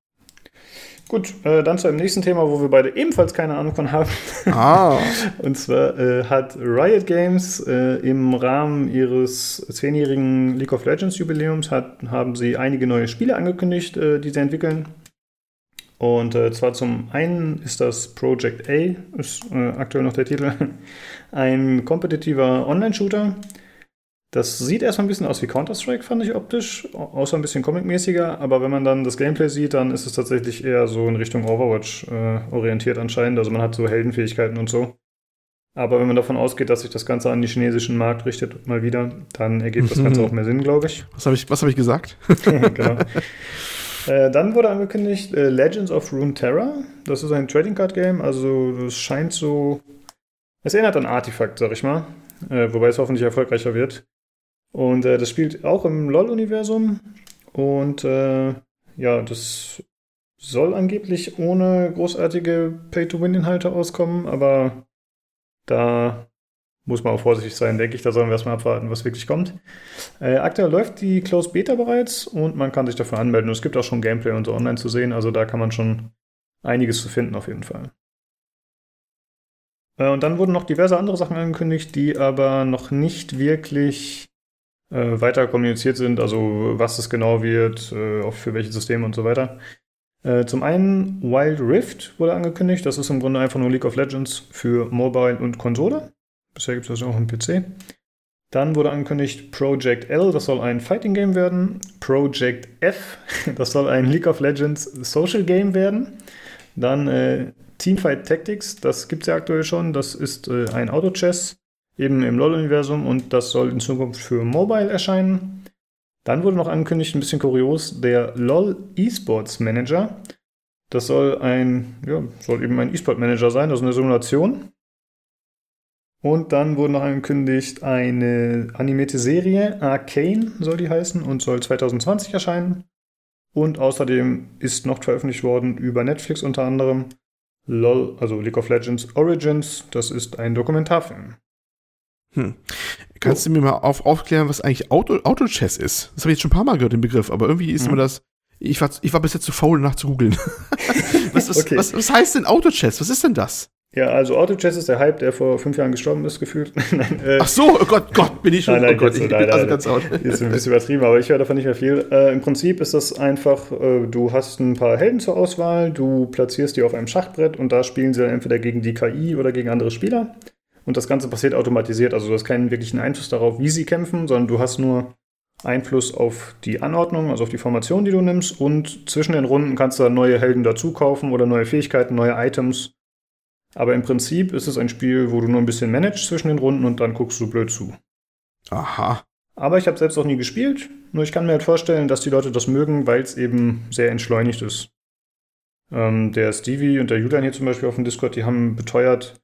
Gut, äh, dann zu einem nächsten Thema, wo wir beide ebenfalls keine Ahnung von haben. Ah. Und zwar äh, hat Riot Games äh, im Rahmen ihres zehnjährigen League of Legends Jubiläums hat, haben sie einige neue Spiele angekündigt, äh, die sie entwickeln. Und äh, zwar zum einen ist das Project A, ist äh, aktuell noch der Titel, ein kompetitiver Online-Shooter, das sieht erstmal ein bisschen aus wie Counter-Strike, fand ich optisch, außer ein bisschen comic-mäßiger, aber wenn man dann das Gameplay sieht, dann ist es tatsächlich eher so in Richtung Overwatch äh, orientiert anscheinend. Also man hat so Heldenfähigkeiten und so. Aber wenn man davon ausgeht, dass sich das Ganze an den chinesischen Markt richtet, mal wieder, dann ergibt das Ganze auch mehr Sinn, glaube ich. Was habe ich, hab ich gesagt? genau. Äh, dann wurde angekündigt äh, Legends of Runeterra. Das ist ein Trading Card Game, also das scheint so. Es erinnert an Artifact, sag ich mal. Äh, wobei es hoffentlich erfolgreicher wird. Und äh, das spielt auch im LOL-Universum. Und äh, ja, das soll angeblich ohne großartige Pay-to-Win-Inhalte auskommen, aber da muss man auch vorsichtig sein, denke ich. Da sollen wir erstmal abwarten, was wirklich kommt. Äh, aktuell läuft die Closed Beta bereits und man kann sich dafür anmelden. Und es gibt auch schon Gameplay und so online zu sehen, also da kann man schon einiges zu finden auf jeden Fall. Äh, und dann wurden noch diverse andere Sachen angekündigt, die aber noch nicht wirklich äh, weiter kommuniziert sind, also was es genau wird, äh, für welche Systeme und so weiter. Äh, zum einen Wild Rift wurde angekündigt, das ist im Grunde einfach nur League of Legends für Mobile und Konsole. Bisher gibt es das auch im PC. Dann wurde angekündigt Project L, das soll ein Fighting Game werden. Project F, das soll ein League of Legends Social Game werden. Dann äh, Teamfight Tactics, das gibt es ja aktuell schon. Das ist äh, ein Auto-Chess eben im LoL-Universum und das soll in Zukunft für Mobile erscheinen. Dann wurde noch angekündigt, ein bisschen kurios, der LoL Esports Manager. Das soll ein, ja, soll eben ein E-Sport Manager sein, also eine Simulation. Und dann wurde noch angekündigt, eine animierte Serie, Arcane soll die heißen und soll 2020 erscheinen. Und außerdem ist noch veröffentlicht worden über Netflix unter anderem LOL, also League of Legends Origins. Das ist ein Dokumentarfilm. Hm. Kannst du mir mal auf, aufklären, was eigentlich Auto, Auto-Chess ist? Das habe ich jetzt schon ein paar Mal gehört, den Begriff, aber irgendwie ist hm. mir das. Ich war, ich war bis jetzt zu faul, nach zu googeln. was, was, okay. was, was heißt denn Auto-Chess? Was ist denn das? Ja, also Auto-Chess ist der Hype, der vor fünf Jahren gestorben ist, gefühlt. nein, äh, Ach so, oh Gott, Gott, bin ich schon. Nein, nein, oh Gott, ich nein, bin also ganz out. Ist ein bisschen übertrieben, aber ich höre davon nicht mehr viel. Äh, Im Prinzip ist das einfach, äh, du hast ein paar Helden zur Auswahl, du platzierst die auf einem Schachbrett und da spielen sie dann entweder gegen die KI oder gegen andere Spieler. Und das Ganze passiert automatisiert. Also du hast keinen wirklichen Einfluss darauf, wie sie kämpfen, sondern du hast nur Einfluss auf die Anordnung, also auf die Formation, die du nimmst. Und zwischen den Runden kannst du dann neue Helden dazu kaufen oder neue Fähigkeiten, neue Items aber im Prinzip ist es ein Spiel, wo du nur ein bisschen managst zwischen den Runden und dann guckst du blöd zu. Aha. Aber ich habe selbst auch nie gespielt. Nur ich kann mir halt vorstellen, dass die Leute das mögen, weil es eben sehr entschleunigt ist. Ähm, der Stevie und der Julian hier zum Beispiel auf dem Discord, die haben beteuert,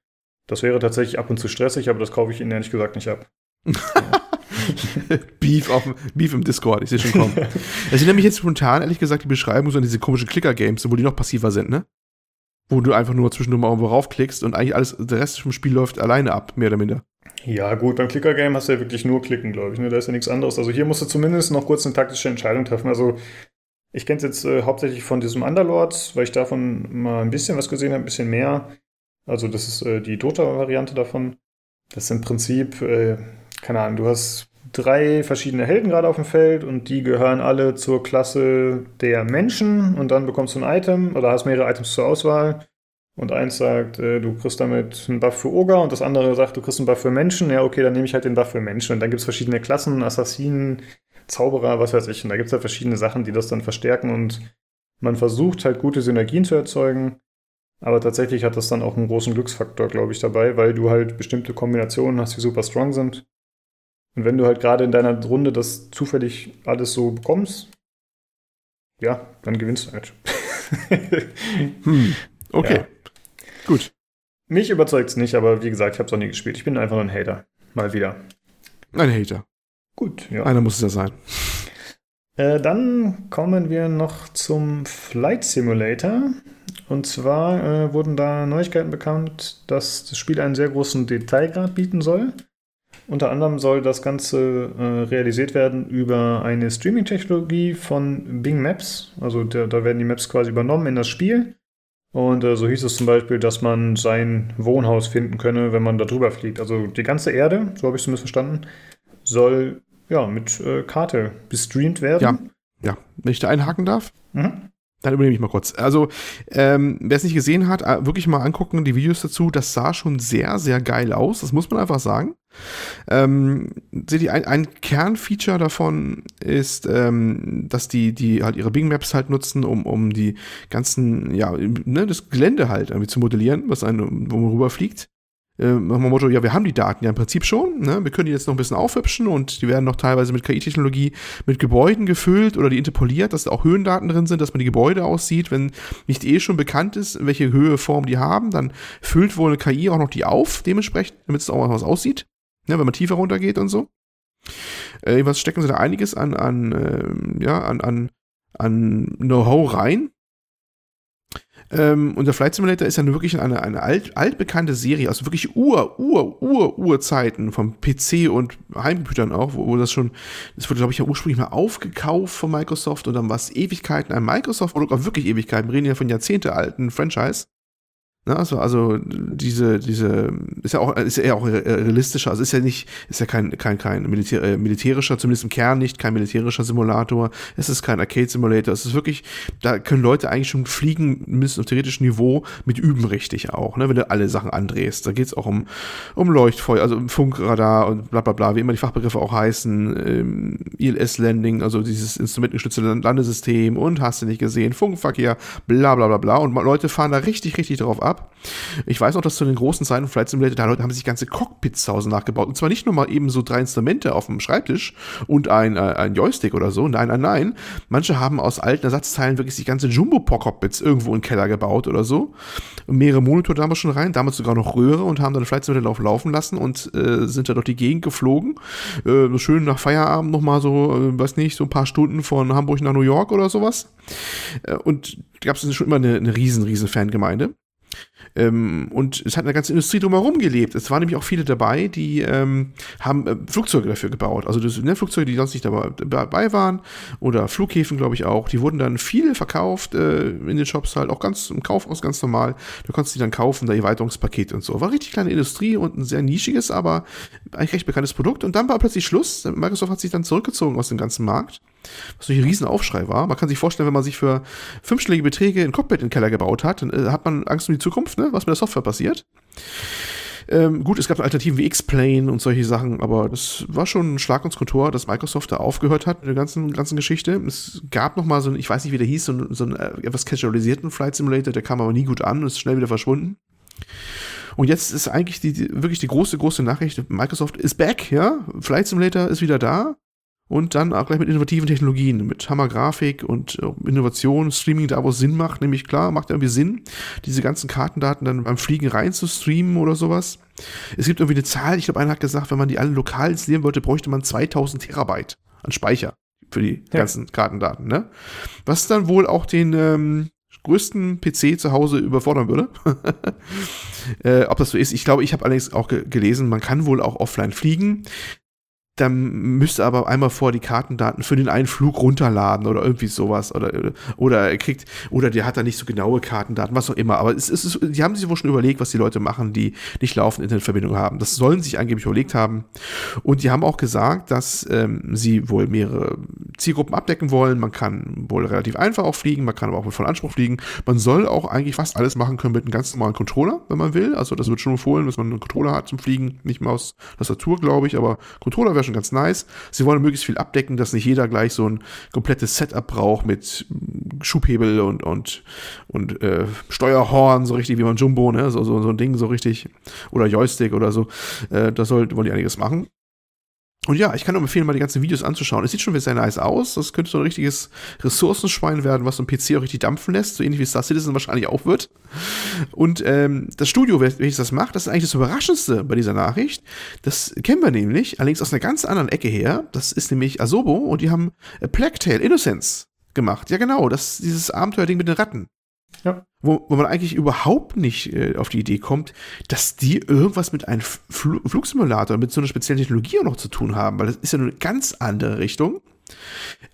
das wäre tatsächlich ab und zu stressig, aber das kaufe ich ihnen ehrlich gesagt nicht ab. Beef, auf, Beef im Discord, ich sehe schon kommen. Es sind nämlich jetzt spontan, ehrlich gesagt, die Beschreibung so an diese komischen Clicker-Games, wo die noch passiver sind, ne? wo du einfach nur zwischendurch mal irgendwo raufklickst und eigentlich alles, der Rest vom Spiel läuft alleine ab, mehr oder minder. Ja, gut, beim Clicker-Game hast du ja wirklich nur klicken, glaube ich. Ne? Da ist ja nichts anderes. Also hier musst du zumindest noch kurz eine taktische Entscheidung treffen. Also ich kenne es jetzt äh, hauptsächlich von diesem Underlords, weil ich davon mal ein bisschen was gesehen habe, ein bisschen mehr. Also das ist äh, die Dota-Variante davon. Das ist im Prinzip, äh, keine Ahnung, du hast drei verschiedene Helden gerade auf dem Feld und die gehören alle zur Klasse der Menschen und dann bekommst du ein Item oder hast mehrere Items zur Auswahl. Und eins sagt, äh, du kriegst damit einen Buff für Ogre und das andere sagt, du kriegst einen Buff für Menschen. Ja, okay, dann nehme ich halt den Buff für Menschen. Und dann gibt es verschiedene Klassen, Assassinen, Zauberer, was weiß ich. Und da gibt es halt verschiedene Sachen, die das dann verstärken und man versucht halt gute Synergien zu erzeugen. Aber tatsächlich hat das dann auch einen großen Glücksfaktor, glaube ich, dabei, weil du halt bestimmte Kombinationen hast, die super strong sind. Und wenn du halt gerade in deiner Runde das zufällig alles so bekommst, ja, dann gewinnst du halt. hm, okay. Ja. Gut. Mich überzeugt es nicht, aber wie gesagt, ich habe es auch nie gespielt. Ich bin einfach nur ein Hater. Mal wieder. Ein Hater. Gut, ja. Einer muss es ja sein. Äh, dann kommen wir noch zum Flight Simulator. Und zwar äh, wurden da Neuigkeiten bekannt, dass das Spiel einen sehr großen Detailgrad bieten soll. Unter anderem soll das Ganze äh, realisiert werden über eine Streaming-Technologie von Bing Maps. Also der, da werden die Maps quasi übernommen in das Spiel. Und äh, so hieß es zum Beispiel, dass man sein Wohnhaus finden könne, wenn man da drüber fliegt. Also die ganze Erde, so habe ich es zumindest verstanden, soll ja mit äh, Karte bestreamt werden. Ja, ja. Wenn ich da einhaken darf. Mhm. Dann übernehme ich mal kurz. Also, ähm, wer es nicht gesehen hat, äh, wirklich mal angucken, die Videos dazu. Das sah schon sehr, sehr geil aus. Das muss man einfach sagen. Ähm, seht ihr, ein, ein Kernfeature davon ist, ähm, dass die, die halt ihre Bing Maps halt nutzen, um, um die ganzen, ja, ne, das Gelände halt irgendwie zu modellieren, was einen, wo man rüberfliegt äh, Motto, ja, wir haben die Daten ja im Prinzip schon, ne? wir können die jetzt noch ein bisschen aufhübschen und die werden noch teilweise mit KI-Technologie mit Gebäuden gefüllt oder die interpoliert, dass da auch Höhendaten drin sind, dass man die Gebäude aussieht. Wenn nicht eh schon bekannt ist, welche Höhe, Form die haben, dann füllt wohl eine KI auch noch die auf, dementsprechend, damit es auch was aussieht, ne? wenn man tiefer runtergeht und so. Äh, was stecken sie da einiges an, an, äh, ja, an, an, an Know-how rein. Ähm, und der Flight Simulator ist ja wirklich eine, eine alt, altbekannte Serie, also wirklich Ur, Ur, Ur, Urzeiten vom PC und Heimcomputern auch, wo, wo das schon, das wurde, glaube ich, ja ursprünglich mal aufgekauft von Microsoft und dann war es Ewigkeiten ein Microsoft-Produkt, auch wirklich Ewigkeiten, wir reden ja von Jahrzehnte alten Franchise. Ne, also, also diese, diese, ist ja auch, ist ja auch realistischer, also ist ja nicht, ist ja kein, kein, kein Militär, äh, militärischer, zumindest im Kern nicht, kein militärischer Simulator, es ist kein Arcade-Simulator, es ist wirklich, da können Leute eigentlich schon fliegen, mindestens auf theoretischem Niveau, mit üben richtig auch, ne, wenn du alle Sachen andrehst. Da geht's auch um, um Leuchtfeuer, also um Funkradar und bla bla bla, wie immer die Fachbegriffe auch heißen, ähm, ILS-Landing, also dieses instrumentengestützte Landesystem und hast du nicht gesehen, Funkverkehr, bla bla bla bla. Und Leute fahren da richtig, richtig drauf ab Ich weiß noch, dass zu den großen Zeiten Flight Simulator, da haben sich ganze Cockpits zu Hause nachgebaut. Und zwar nicht nur mal eben so drei Instrumente auf dem Schreibtisch und ein, äh, ein Joystick oder so. Nein, nein, nein. Manche haben aus alten Ersatzteilen wirklich die ganze Jumbo-Cockpits irgendwo den Keller gebaut oder so. Und mehrere Monitore damals schon rein, damals sogar noch Röhre und haben dann Flight Simulator laufen lassen und äh, sind da durch die Gegend geflogen. Äh, schön nach Feierabend nochmal so, äh, weiß nicht, so ein paar Stunden von Hamburg nach New York oder sowas. Äh, und gab es schon immer eine, eine riesen, riesen Fangemeinde. Ähm, und es hat eine ganze Industrie drumherum gelebt. Es waren nämlich auch viele dabei, die ähm, haben äh, Flugzeuge dafür gebaut. Also das, ne, Flugzeuge, die sonst nicht dabei, dabei waren oder Flughäfen, glaube ich auch. Die wurden dann viele verkauft äh, in den Shops halt, auch ganz im Kaufhaus ganz normal. Du konntest die dann kaufen, da Erweiterungspaket und so. War richtig kleine Industrie und ein sehr nischiges, aber eigentlich recht bekanntes Produkt. Und dann war plötzlich Schluss. Microsoft hat sich dann zurückgezogen aus dem ganzen Markt was natürlich ein Riesenaufschrei war. Man kann sich vorstellen, wenn man sich für fünfstellige Beträge ein Cockpit in den Keller gebaut hat, dann äh, hat man Angst um die Zukunft, ne? was mit der Software passiert. Ähm, gut, es gab Alternativen wie X-Plane und solche Sachen, aber das war schon ein Schlag ins Kontor, dass Microsoft da aufgehört hat mit der ganzen, ganzen Geschichte. Es gab noch mal so ein, ich weiß nicht, wie der hieß, so, so einen äh, etwas casualisierten Flight Simulator, der kam aber nie gut an und ist schnell wieder verschwunden. Und jetzt ist eigentlich die, die, wirklich die große, große Nachricht, Microsoft ist back, ja, Flight Simulator ist wieder da und dann auch gleich mit innovativen Technologien, mit Hammergrafik und äh, Innovation, Streaming da, wo es Sinn macht, nämlich klar, macht irgendwie Sinn, diese ganzen Kartendaten dann beim Fliegen rein zu streamen oder sowas. Es gibt irgendwie eine Zahl, ich glaube, einer hat gesagt, wenn man die alle lokal installieren wollte, bräuchte man 2000 Terabyte an Speicher für die ja. ganzen Kartendaten, ne? Was dann wohl auch den ähm, größten PC zu Hause überfordern würde. äh, ob das so ist, ich glaube, ich habe allerdings auch ge gelesen, man kann wohl auch offline fliegen dann müsste aber einmal vor die Kartendaten für den einen Flug runterladen oder irgendwie sowas oder oder er kriegt oder der hat da nicht so genaue Kartendaten, was auch immer. Aber es ist, die haben sich wohl schon überlegt, was die Leute machen, die nicht laufend Internetverbindung haben. Das sollen sich angeblich überlegt haben. Und die haben auch gesagt, dass ähm, sie wohl mehrere Zielgruppen abdecken wollen. Man kann wohl relativ einfach auch fliegen, man kann aber auch mit vollem Anspruch fliegen. Man soll auch eigentlich fast alles machen können mit einem ganz normalen Controller, wenn man will. Also das wird schon empfohlen, dass man einen Controller hat zum Fliegen, nicht Maus, Tastatur, glaube ich, aber Controller wäre schon ganz nice. Sie wollen möglichst viel abdecken, dass nicht jeder gleich so ein komplettes Setup braucht mit Schubhebel und, und, und äh, Steuerhorn, so richtig wie man Jumbo, ne? So, so, so ein Ding, so richtig. Oder Joystick oder so. Äh, da soll, wollen die einiges machen. Und ja, ich kann nur empfehlen, mal die ganzen Videos anzuschauen. Es sieht schon wieder sehr nice aus. Das könnte so ein richtiges Ressourcenschwein werden, was so ein PC auch richtig dampfen lässt, so ähnlich wie Star Citizen wahrscheinlich auch wird. Und ähm, das Studio, welches das macht, das ist eigentlich das Überraschendste bei dieser Nachricht. Das kennen wir nämlich, allerdings aus einer ganz anderen Ecke her. Das ist nämlich Asobo und die haben A Plague Innocence gemacht. Ja, genau, das dieses Abenteuerding mit den Ratten. Ja. Wo, wo man eigentlich überhaupt nicht äh, auf die Idee kommt, dass die irgendwas mit einem Fl Flugsimulator, mit so einer speziellen Technologie auch noch zu tun haben, weil das ist ja eine ganz andere Richtung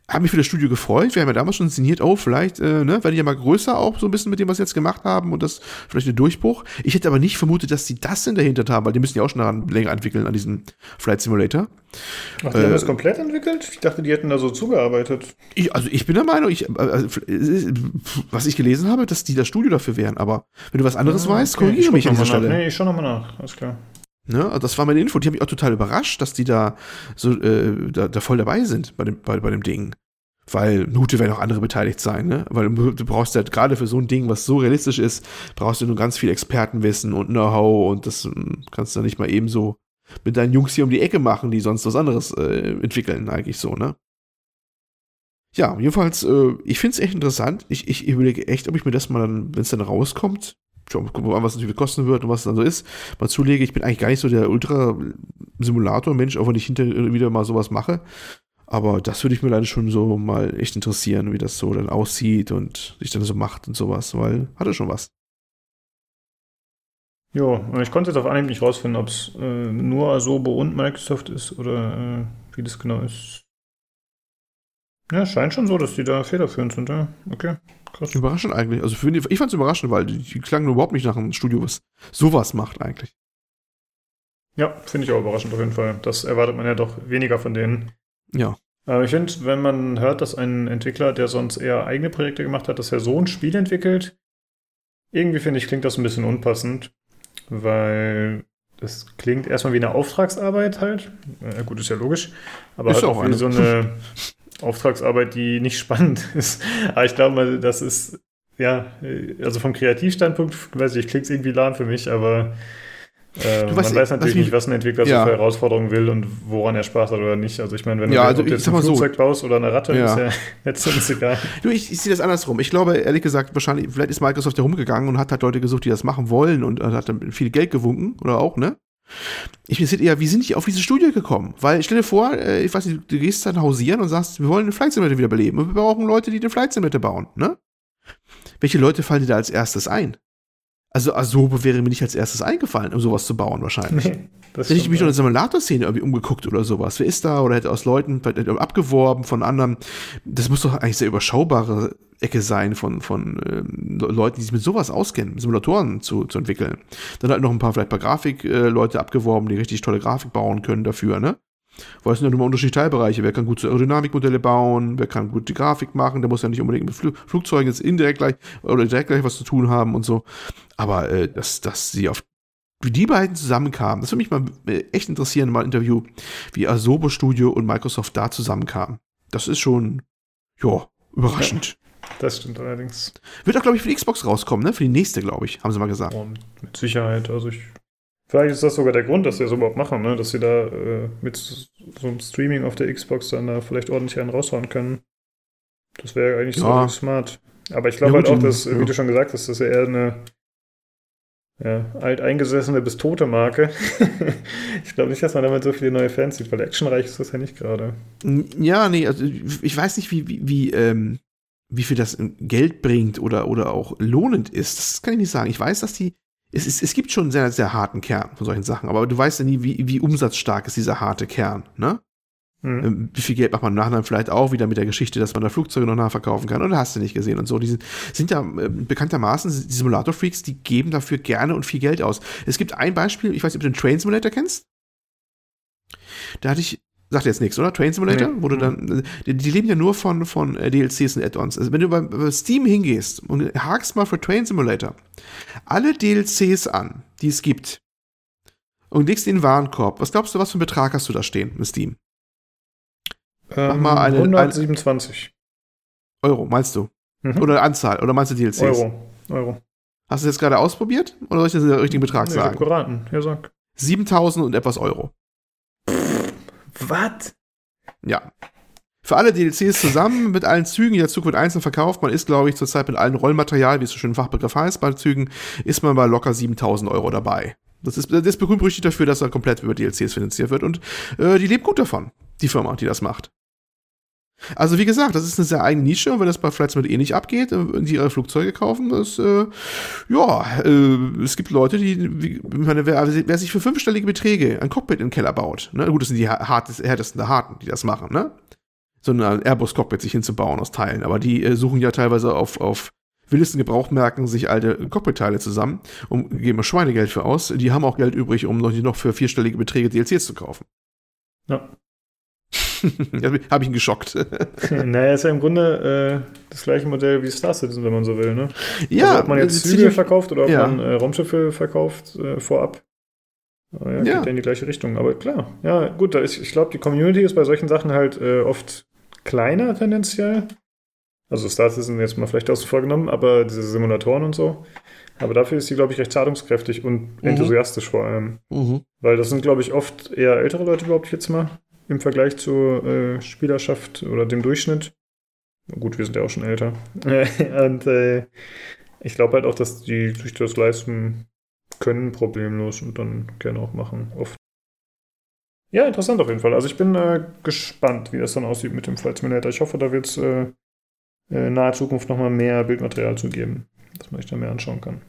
habe mich für das Studio gefreut. Wir haben ja damals schon inszeniert, oh, vielleicht äh, ne, werden die ja mal größer auch so ein bisschen mit dem, was sie jetzt gemacht haben und das vielleicht ein Durchbruch. Ich hätte aber nicht vermutet, dass die das denn dahinter haben, weil die müssen ja auch schon daran länger entwickeln, an diesem Flight Simulator. Ach, die äh, haben das komplett entwickelt? Ich dachte, die hätten da so zugearbeitet. Ich, also ich bin der Meinung, ich, also, was ich gelesen habe, dass die das Studio dafür wären, aber wenn du was anderes ah, weißt, okay. korrigiere mich an dieser Stelle. Nee, ich schau nochmal nach, alles klar. Ne? Also das war meine Info. Die haben mich auch total überrascht, dass die da so äh, da, da voll dabei sind bei dem, bei, bei dem Ding. Weil, Nute werden auch andere beteiligt sein, ne? Weil du, du brauchst ja gerade für so ein Ding, was so realistisch ist, brauchst du nur ganz viel Expertenwissen und Know-how und das hm, kannst du nicht mal eben so mit deinen Jungs hier um die Ecke machen, die sonst was anderes äh, entwickeln, eigentlich so, ne? Ja, jedenfalls, äh, ich finde es echt interessant. Ich, ich überlege echt, ob ich mir das mal dann, wenn es dann rauskommt, gucken wir mal, was es natürlich kosten wird und was es dann so ist, mal zulege. Ich bin eigentlich gar nicht so der Ultra-Simulator-Mensch, auch wenn ich hinterher wieder mal sowas mache. Aber das würde ich mir leider schon so mal echt interessieren, wie das so dann aussieht und sich dann so macht und sowas, weil hatte schon was. Jo, ich konnte jetzt auf Anhieb nicht rausfinden, ob es äh, nur Asobo und Microsoft ist oder äh, wie das genau ist. Ja, scheint schon so, dass die da federführend sind, ja. Okay. Krass. Überraschend eigentlich. Also für, ich fand es überraschend, weil die, die klangen überhaupt nicht nach einem Studio, was sowas macht eigentlich. Ja, finde ich auch überraschend auf jeden Fall. Das erwartet man ja doch weniger von denen. Ja. Aber ich finde, wenn man hört, dass ein Entwickler, der sonst eher eigene Projekte gemacht hat, dass er so ein Spiel entwickelt, irgendwie finde ich, klingt das ein bisschen unpassend, weil das klingt erstmal wie eine Auftragsarbeit halt. Ja, gut, ist ja logisch. Aber ist halt auch, auch wie so eine Auftragsarbeit, die nicht spannend ist. Aber ich glaube mal, das ist ja, also vom Kreativstandpunkt, weiß ich, klingt es irgendwie lahm für mich, aber äh, man weiß natürlich nicht, was ein Entwickler ja. so für Herausforderungen will und woran er Spaß hat oder nicht. Also ich meine, wenn ja, du also jetzt ein Flugzeug so. baust oder eine Ratte, ja. ist ja letztendlich egal. Du, ich, ich sehe das andersrum. Ich glaube, ehrlich gesagt, wahrscheinlich, vielleicht ist Microsoft herumgegangen und hat halt Leute gesucht, die das machen wollen und hat dann viel Geld gewunken oder auch, ne? Ich mir eher, wie sind die auf diese Studie gekommen? Weil stell dir vor, äh, ich weiß nicht, du gehst dann hausieren und sagst, wir wollen den Flight Simulator wieder beleben und wir brauchen Leute, die den Flight Simulator bauen, ne? Welche Leute fallen dir da als erstes ein? Also Asobo wäre mir nicht als erstes eingefallen, um sowas zu bauen wahrscheinlich. Nee, hätte ich mich noch in der Simulator-Szene irgendwie umgeguckt oder sowas. Wer ist da? Oder hätte aus Leuten abgeworben von anderen. Das muss doch eigentlich sehr überschaubare Ecke sein von, von ähm, Leuten, die sich mit sowas auskennen, Simulatoren zu, zu entwickeln. Dann halt noch ein paar, vielleicht ein paar Grafikleute äh, abgeworben, die richtig tolle Grafik bauen können dafür, ne? Weil es sind ja nur mal unterschiedliche Teilbereiche. Wer kann gut so Aerodynamikmodelle bauen, wer kann gut die Grafik machen, der muss ja nicht unbedingt mit Fl Flugzeugen jetzt indirekt gleich oder direkt gleich was zu tun haben und so. Aber äh, dass, dass sie auf wie die beiden zusammenkamen, das würde mich mal äh, echt interessieren, mal ein Interview, wie Asobo Studio und Microsoft da zusammenkamen. Das ist schon, ja, überraschend. Ja, das stimmt allerdings. Wird auch, glaube ich, für die Xbox rauskommen, ne? Für die nächste, glaube ich, haben sie mal gesagt. Oh, mit Sicherheit. Also ich Vielleicht ist das sogar der Grund, dass sie das überhaupt machen, ne? dass sie da äh, mit so einem Streaming auf der Xbox dann da vielleicht ordentlich einen raushauen können. Das wäre eigentlich ja. so smart. Aber ich glaube ja, halt auch, dass, ja. wie du schon gesagt hast, das ist ja eher eine ja, alteingesessene bis tote Marke. ich glaube nicht, dass man damit so viele neue Fans sieht, weil actionreich ist das ja nicht gerade. Ja, nee, also ich weiß nicht, wie, wie, wie, ähm, wie viel das Geld bringt oder, oder auch lohnend ist. Das kann ich nicht sagen. Ich weiß, dass die es, ist, es gibt schon einen sehr, sehr harten Kern von solchen Sachen, aber du weißt ja nie, wie, wie umsatzstark ist dieser harte Kern, ne? Mhm. Wie viel Geld macht man nachher dann vielleicht auch wieder mit der Geschichte, dass man da Flugzeuge noch nachverkaufen kann? Oder hast du nicht gesehen und so. Die sind, sind ja äh, bekanntermaßen, die Simulator-Freaks, die geben dafür gerne und viel Geld aus. Es gibt ein Beispiel, ich weiß nicht, ob du den Train Simulator kennst. Da hatte ich Sagt jetzt nichts, oder? Train Simulator? Nee. Wo du dann, die, die, leben ja nur von, von äh, DLCs und Add-ons. Also wenn du bei, bei, Steam hingehst und hakst mal für Train Simulator alle DLCs an, die es gibt, und legst in den Warenkorb, was glaubst du, was für einen Betrag hast du da stehen mit Steam? Ähm, Mach mal eine, 127 eine Euro, meinst du? Mhm. Oder Anzahl, oder meinst du DLCs? Euro. Euro. Hast du das gerade ausprobiert? Oder soll ich den richtigen Betrag nee, sagen? Ich hab geraten, ja sag. 7000 und etwas Euro. Was? Ja. Für alle DLCs zusammen mit allen Zügen, der Zug wird einzeln verkauft. Man ist, glaube ich, zurzeit mit allen Rollmaterial, wie es so schön im Fachbegriff heißt, bei Zügen, ist man bei locker 7000 Euro dabei. Das ist, das ist berühmt dafür, dass er komplett über DLCs finanziert wird und äh, die lebt gut davon, die Firma, die das macht. Also wie gesagt, das ist eine sehr eigene Nische und wenn das bei Flights mit eh nicht abgeht, äh, die ihre Flugzeuge kaufen, das, äh, ja, äh, es gibt Leute, die, wie, meine, wer, wer, sich für fünfstellige Beträge ein Cockpit den Keller baut, ne, gut, das sind die härtesten der Harten, die das machen, ne, so ein Airbus-Cockpit sich hinzubauen aus Teilen, aber die äh, suchen ja teilweise auf, auf wildesten Gebrauchmärkten sich alte Cockpit-Teile zusammen und geben Schweinegeld für aus. Die haben auch Geld übrig, um noch für vierstellige Beträge DLCs zu kaufen. Ja. Habe ich ihn geschockt. naja, ist ja im Grunde äh, das gleiche Modell wie Star Citizen, wenn man so will, ne? Ja. Also ob man jetzt Züge verkauft oder ob ja. man äh, Raumschiffe verkauft äh, vorab. Ja, ja, geht ja in die gleiche Richtung. Aber klar, ja, gut, da ist, ich glaube, die Community ist bei solchen Sachen halt äh, oft kleiner tendenziell. Also Star Citizen jetzt mal vielleicht außen vorgenommen, aber diese Simulatoren und so. Aber dafür ist sie, glaube ich, recht zahlungskräftig und mhm. enthusiastisch vor allem. Mhm. Weil das sind, glaube ich, oft eher ältere Leute, ich jetzt mal im Vergleich zur äh, Spielerschaft oder dem Durchschnitt. Gut, wir sind ja auch schon älter. und äh, ich glaube halt auch, dass die sich das leisten können, problemlos und dann gerne auch machen. Oft. Ja, interessant auf jeden Fall. Also ich bin äh, gespannt, wie das dann aussieht mit dem Flight Simulator. Ich hoffe, da wird es äh, in äh, naher Zukunft nochmal mehr Bildmaterial zu geben, dass man sich da mehr anschauen kann.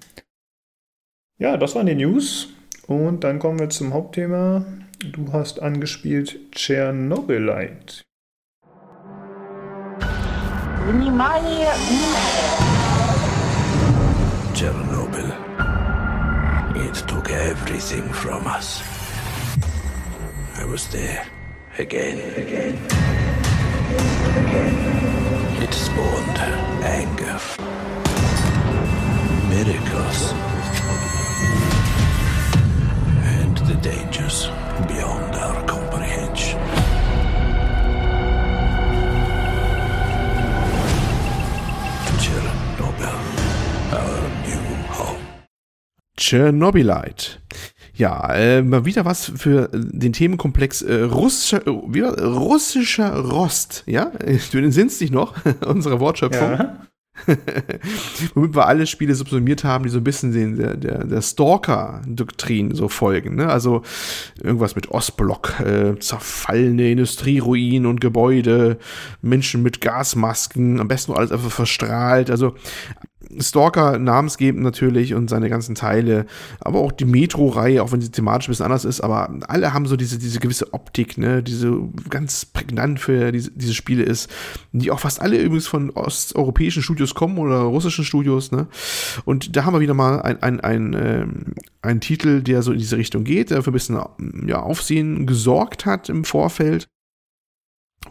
Ja, das waren die News. Und dann kommen wir zum Hauptthema. Du hast angespielt Chernobylite. Chernobyl. It took everything from us. I was there again, again. It spawned anger, miracles. the dangers beyond our comprehension. Chernobyl, our new home. Chernobylite. Ja, äh, mal wieder was für den Themenkomplex äh, russischer, oh, wie war, russischer Rost. Ja, du sinnst dich noch, unsere Wortschöpfung. Ja. Womit wir alle Spiele subsumiert haben, die so ein bisschen den, der, der, der Stalker-Doktrin so folgen. Ne? Also irgendwas mit Ostblock, äh, zerfallene Industrieruinen und Gebäude, Menschen mit Gasmasken, am besten alles einfach verstrahlt. Also Stalker namensgebend natürlich und seine ganzen Teile, aber auch die Metro-Reihe, auch wenn sie thematisch ein bisschen anders ist, aber alle haben so diese, diese gewisse Optik, ne, diese ganz prägnant für diese, diese Spiele ist, die auch fast alle übrigens von osteuropäischen Studios kommen oder russischen Studios, ne, und da haben wir wieder mal ein, ein, ein, ähm, ein Titel, der so in diese Richtung geht, der für ein bisschen ja, Aufsehen gesorgt hat im Vorfeld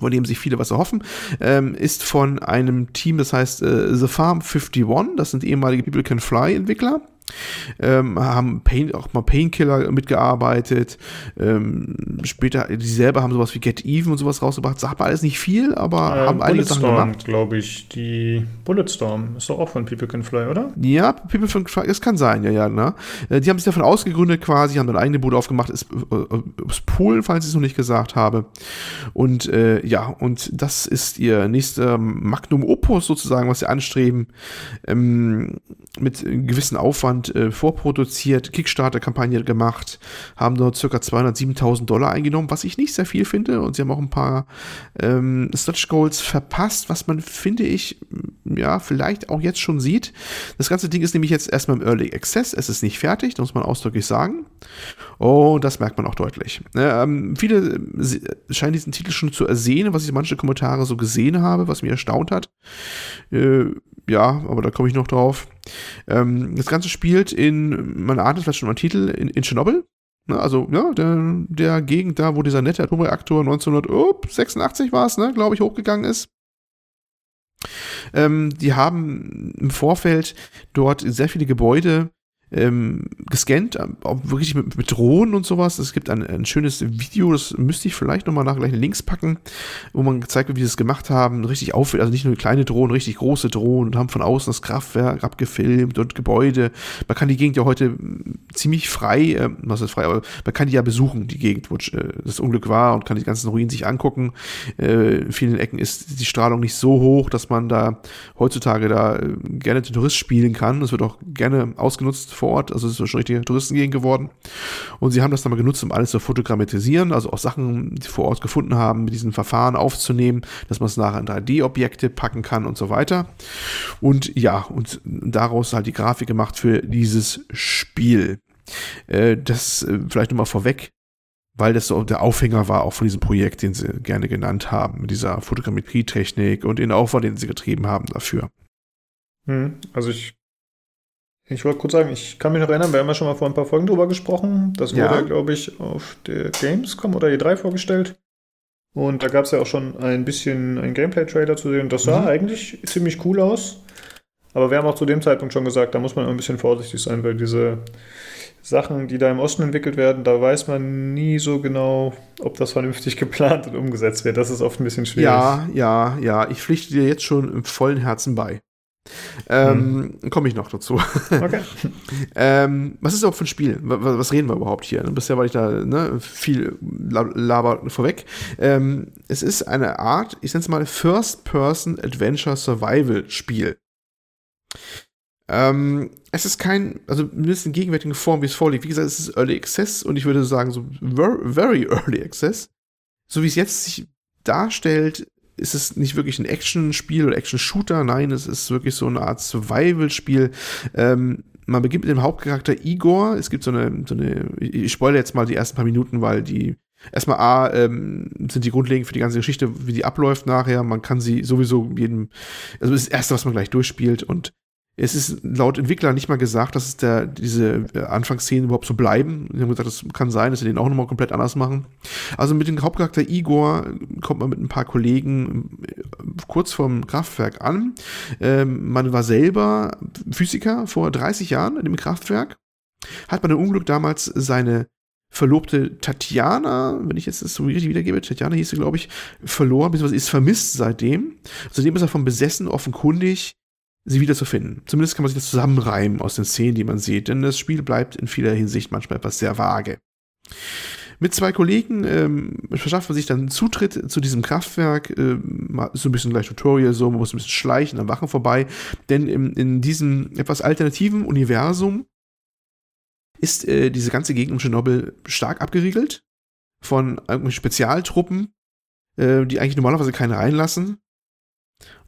von dem sich viele was erhoffen, ähm, ist von einem Team, das heißt äh, The Farm 51, das sind ehemalige People Can Fly Entwickler ähm, haben Pain, auch mal Painkiller mitgearbeitet. Ähm, später, die selber haben sowas wie Get Even und sowas rausgebracht. Sagt alles nicht viel, aber äh, haben einige Sachen gemacht. glaube ich. Die Bulletstorm ist doch auch von People Can Fly, oder? Ja, People Can Fly, das kann sein, ja, ja. Ne? Äh, die haben sich davon ausgegründet quasi, haben eine eigene Bude aufgemacht, ist äh, aus Polen, falls ich es noch nicht gesagt habe. Und äh, ja, und das ist ihr nächster Magnum Opus sozusagen, was sie anstreben. Ähm, mit gewissen Aufwand äh, vorproduziert, Kickstarter-Kampagne gemacht, haben dort ca. 207.000 Dollar eingenommen, was ich nicht sehr viel finde. Und sie haben auch ein paar ähm, Stretch Goals verpasst, was man, finde ich, ja, vielleicht auch jetzt schon sieht. Das ganze Ding ist nämlich jetzt erstmal im Early Access. Es ist nicht fertig, das muss man ausdrücklich sagen. Und das merkt man auch deutlich. Ähm, viele äh, scheinen diesen Titel schon zu ersehen, was ich manche Kommentare so gesehen habe, was mich erstaunt hat. Äh, ja, aber da komme ich noch drauf. Ähm, das Ganze spielt in, man ahnt es vielleicht schon mal Titel, in, in Tschernobyl. Ne, also, ja, der, der Gegend da, wo dieser nette Atomreaktor 1986 war es, ne, glaube ich, hochgegangen ist. Ähm, die haben im Vorfeld dort sehr viele Gebäude ähm, gescannt, auch wirklich mit, mit, Drohnen und sowas. Es gibt ein, ein schönes Video, das müsste ich vielleicht nochmal nach gleich Links packen, wo man gezeigt wird, wie sie es gemacht haben. Richtig auffällig, also nicht nur kleine Drohnen, richtig große Drohnen und haben von außen das Kraftwerk abgefilmt und Gebäude. Man kann die Gegend ja heute ziemlich frei, äh, was ist frei, aber man kann die ja besuchen, die Gegend, wo äh, das Unglück war und kann die ganzen Ruinen sich angucken. Äh, in vielen Ecken ist die Strahlung nicht so hoch, dass man da heutzutage da äh, gerne den Tourist spielen kann. Das wird auch gerne ausgenutzt vor Ort, also es ist schon richtige Touristengegend geworden. Und sie haben das dann mal genutzt, um alles zu fotogrammatisieren, also auch Sachen, die vor Ort gefunden haben, mit diesen Verfahren aufzunehmen, dass man es nachher in 3D-Objekte packen kann und so weiter. Und ja, und daraus halt die Grafik gemacht für dieses Spiel. Äh, das äh, vielleicht nochmal vorweg, weil das so der Aufhänger war auch von diesem Projekt, den sie gerne genannt haben, mit dieser Fotogrammetrietechnik und den Aufwand, den sie getrieben haben dafür. Hm, also ich ich wollte kurz sagen, ich kann mich noch erinnern, wir haben ja schon mal vor ein paar Folgen drüber gesprochen. Das wurde, ja. glaube ich, auf der Gamescom oder E3 vorgestellt. Und da gab es ja auch schon ein bisschen ein Gameplay-Trailer zu sehen. Das sah mhm. eigentlich ziemlich cool aus. Aber wir haben auch zu dem Zeitpunkt schon gesagt, da muss man ein bisschen vorsichtig sein, weil diese Sachen, die da im Osten entwickelt werden, da weiß man nie so genau, ob das vernünftig geplant und umgesetzt wird. Das ist oft ein bisschen schwierig. Ja, ja, ja. Ich pflichte dir jetzt schon im vollen Herzen bei. Ähm, hm. Komme ich noch dazu. Okay. ähm, was ist überhaupt für ein Spiel? Was, was, reden wir überhaupt hier? Bisher war ich da ne, viel Laber vorweg. Ähm, es ist eine Art, ich nenne es mal First-Person Adventure Survival Spiel. Ähm, es ist kein, also mindestens in gegenwärtigen Form, wie es vorliegt. Wie gesagt, es ist Early Access und ich würde sagen, so very Early Access. So wie es jetzt sich darstellt, ist es nicht wirklich ein Action-Spiel oder Action-Shooter, nein, es ist wirklich so eine Art Survival-Spiel. Ähm, man beginnt mit dem Hauptcharakter Igor. Es gibt so eine, so eine, ich spoilere jetzt mal die ersten paar Minuten, weil die erstmal A, ähm, sind die grundlegend für die ganze Geschichte, wie die abläuft nachher. Man kann sie sowieso jedem, also das ist das Erste, was man gleich durchspielt und es ist laut Entwickler nicht mal gesagt, dass es der, diese äh, Anfangsszenen überhaupt so bleiben. Sie haben gesagt, das kann sein, dass sie den auch nochmal komplett anders machen. Also mit dem Hauptcharakter Igor kommt man mit ein paar Kollegen äh, kurz vorm Kraftwerk an. Ähm, man war selber Physiker vor 30 Jahren in dem Kraftwerk. Hat bei dem Unglück damals seine Verlobte Tatjana, wenn ich jetzt das so richtig wiedergebe, Tatjana hieß sie, glaube ich, verloren, beziehungsweise ist vermisst seitdem. Seitdem ist er von besessen offenkundig sie wiederzufinden. Zumindest kann man sich das zusammenreimen aus den Szenen, die man sieht, denn das Spiel bleibt in vieler Hinsicht manchmal etwas sehr vage. Mit zwei Kollegen ähm, verschafft man sich dann Zutritt zu diesem Kraftwerk. Äh, so ein bisschen gleich Tutorial, so man muss ein bisschen schleichen an Wachen vorbei. Denn in, in diesem etwas alternativen Universum ist äh, diese ganze Gegend um Tschernobyl stark abgeriegelt von irgendwelchen Spezialtruppen, äh, die eigentlich normalerweise keinen reinlassen.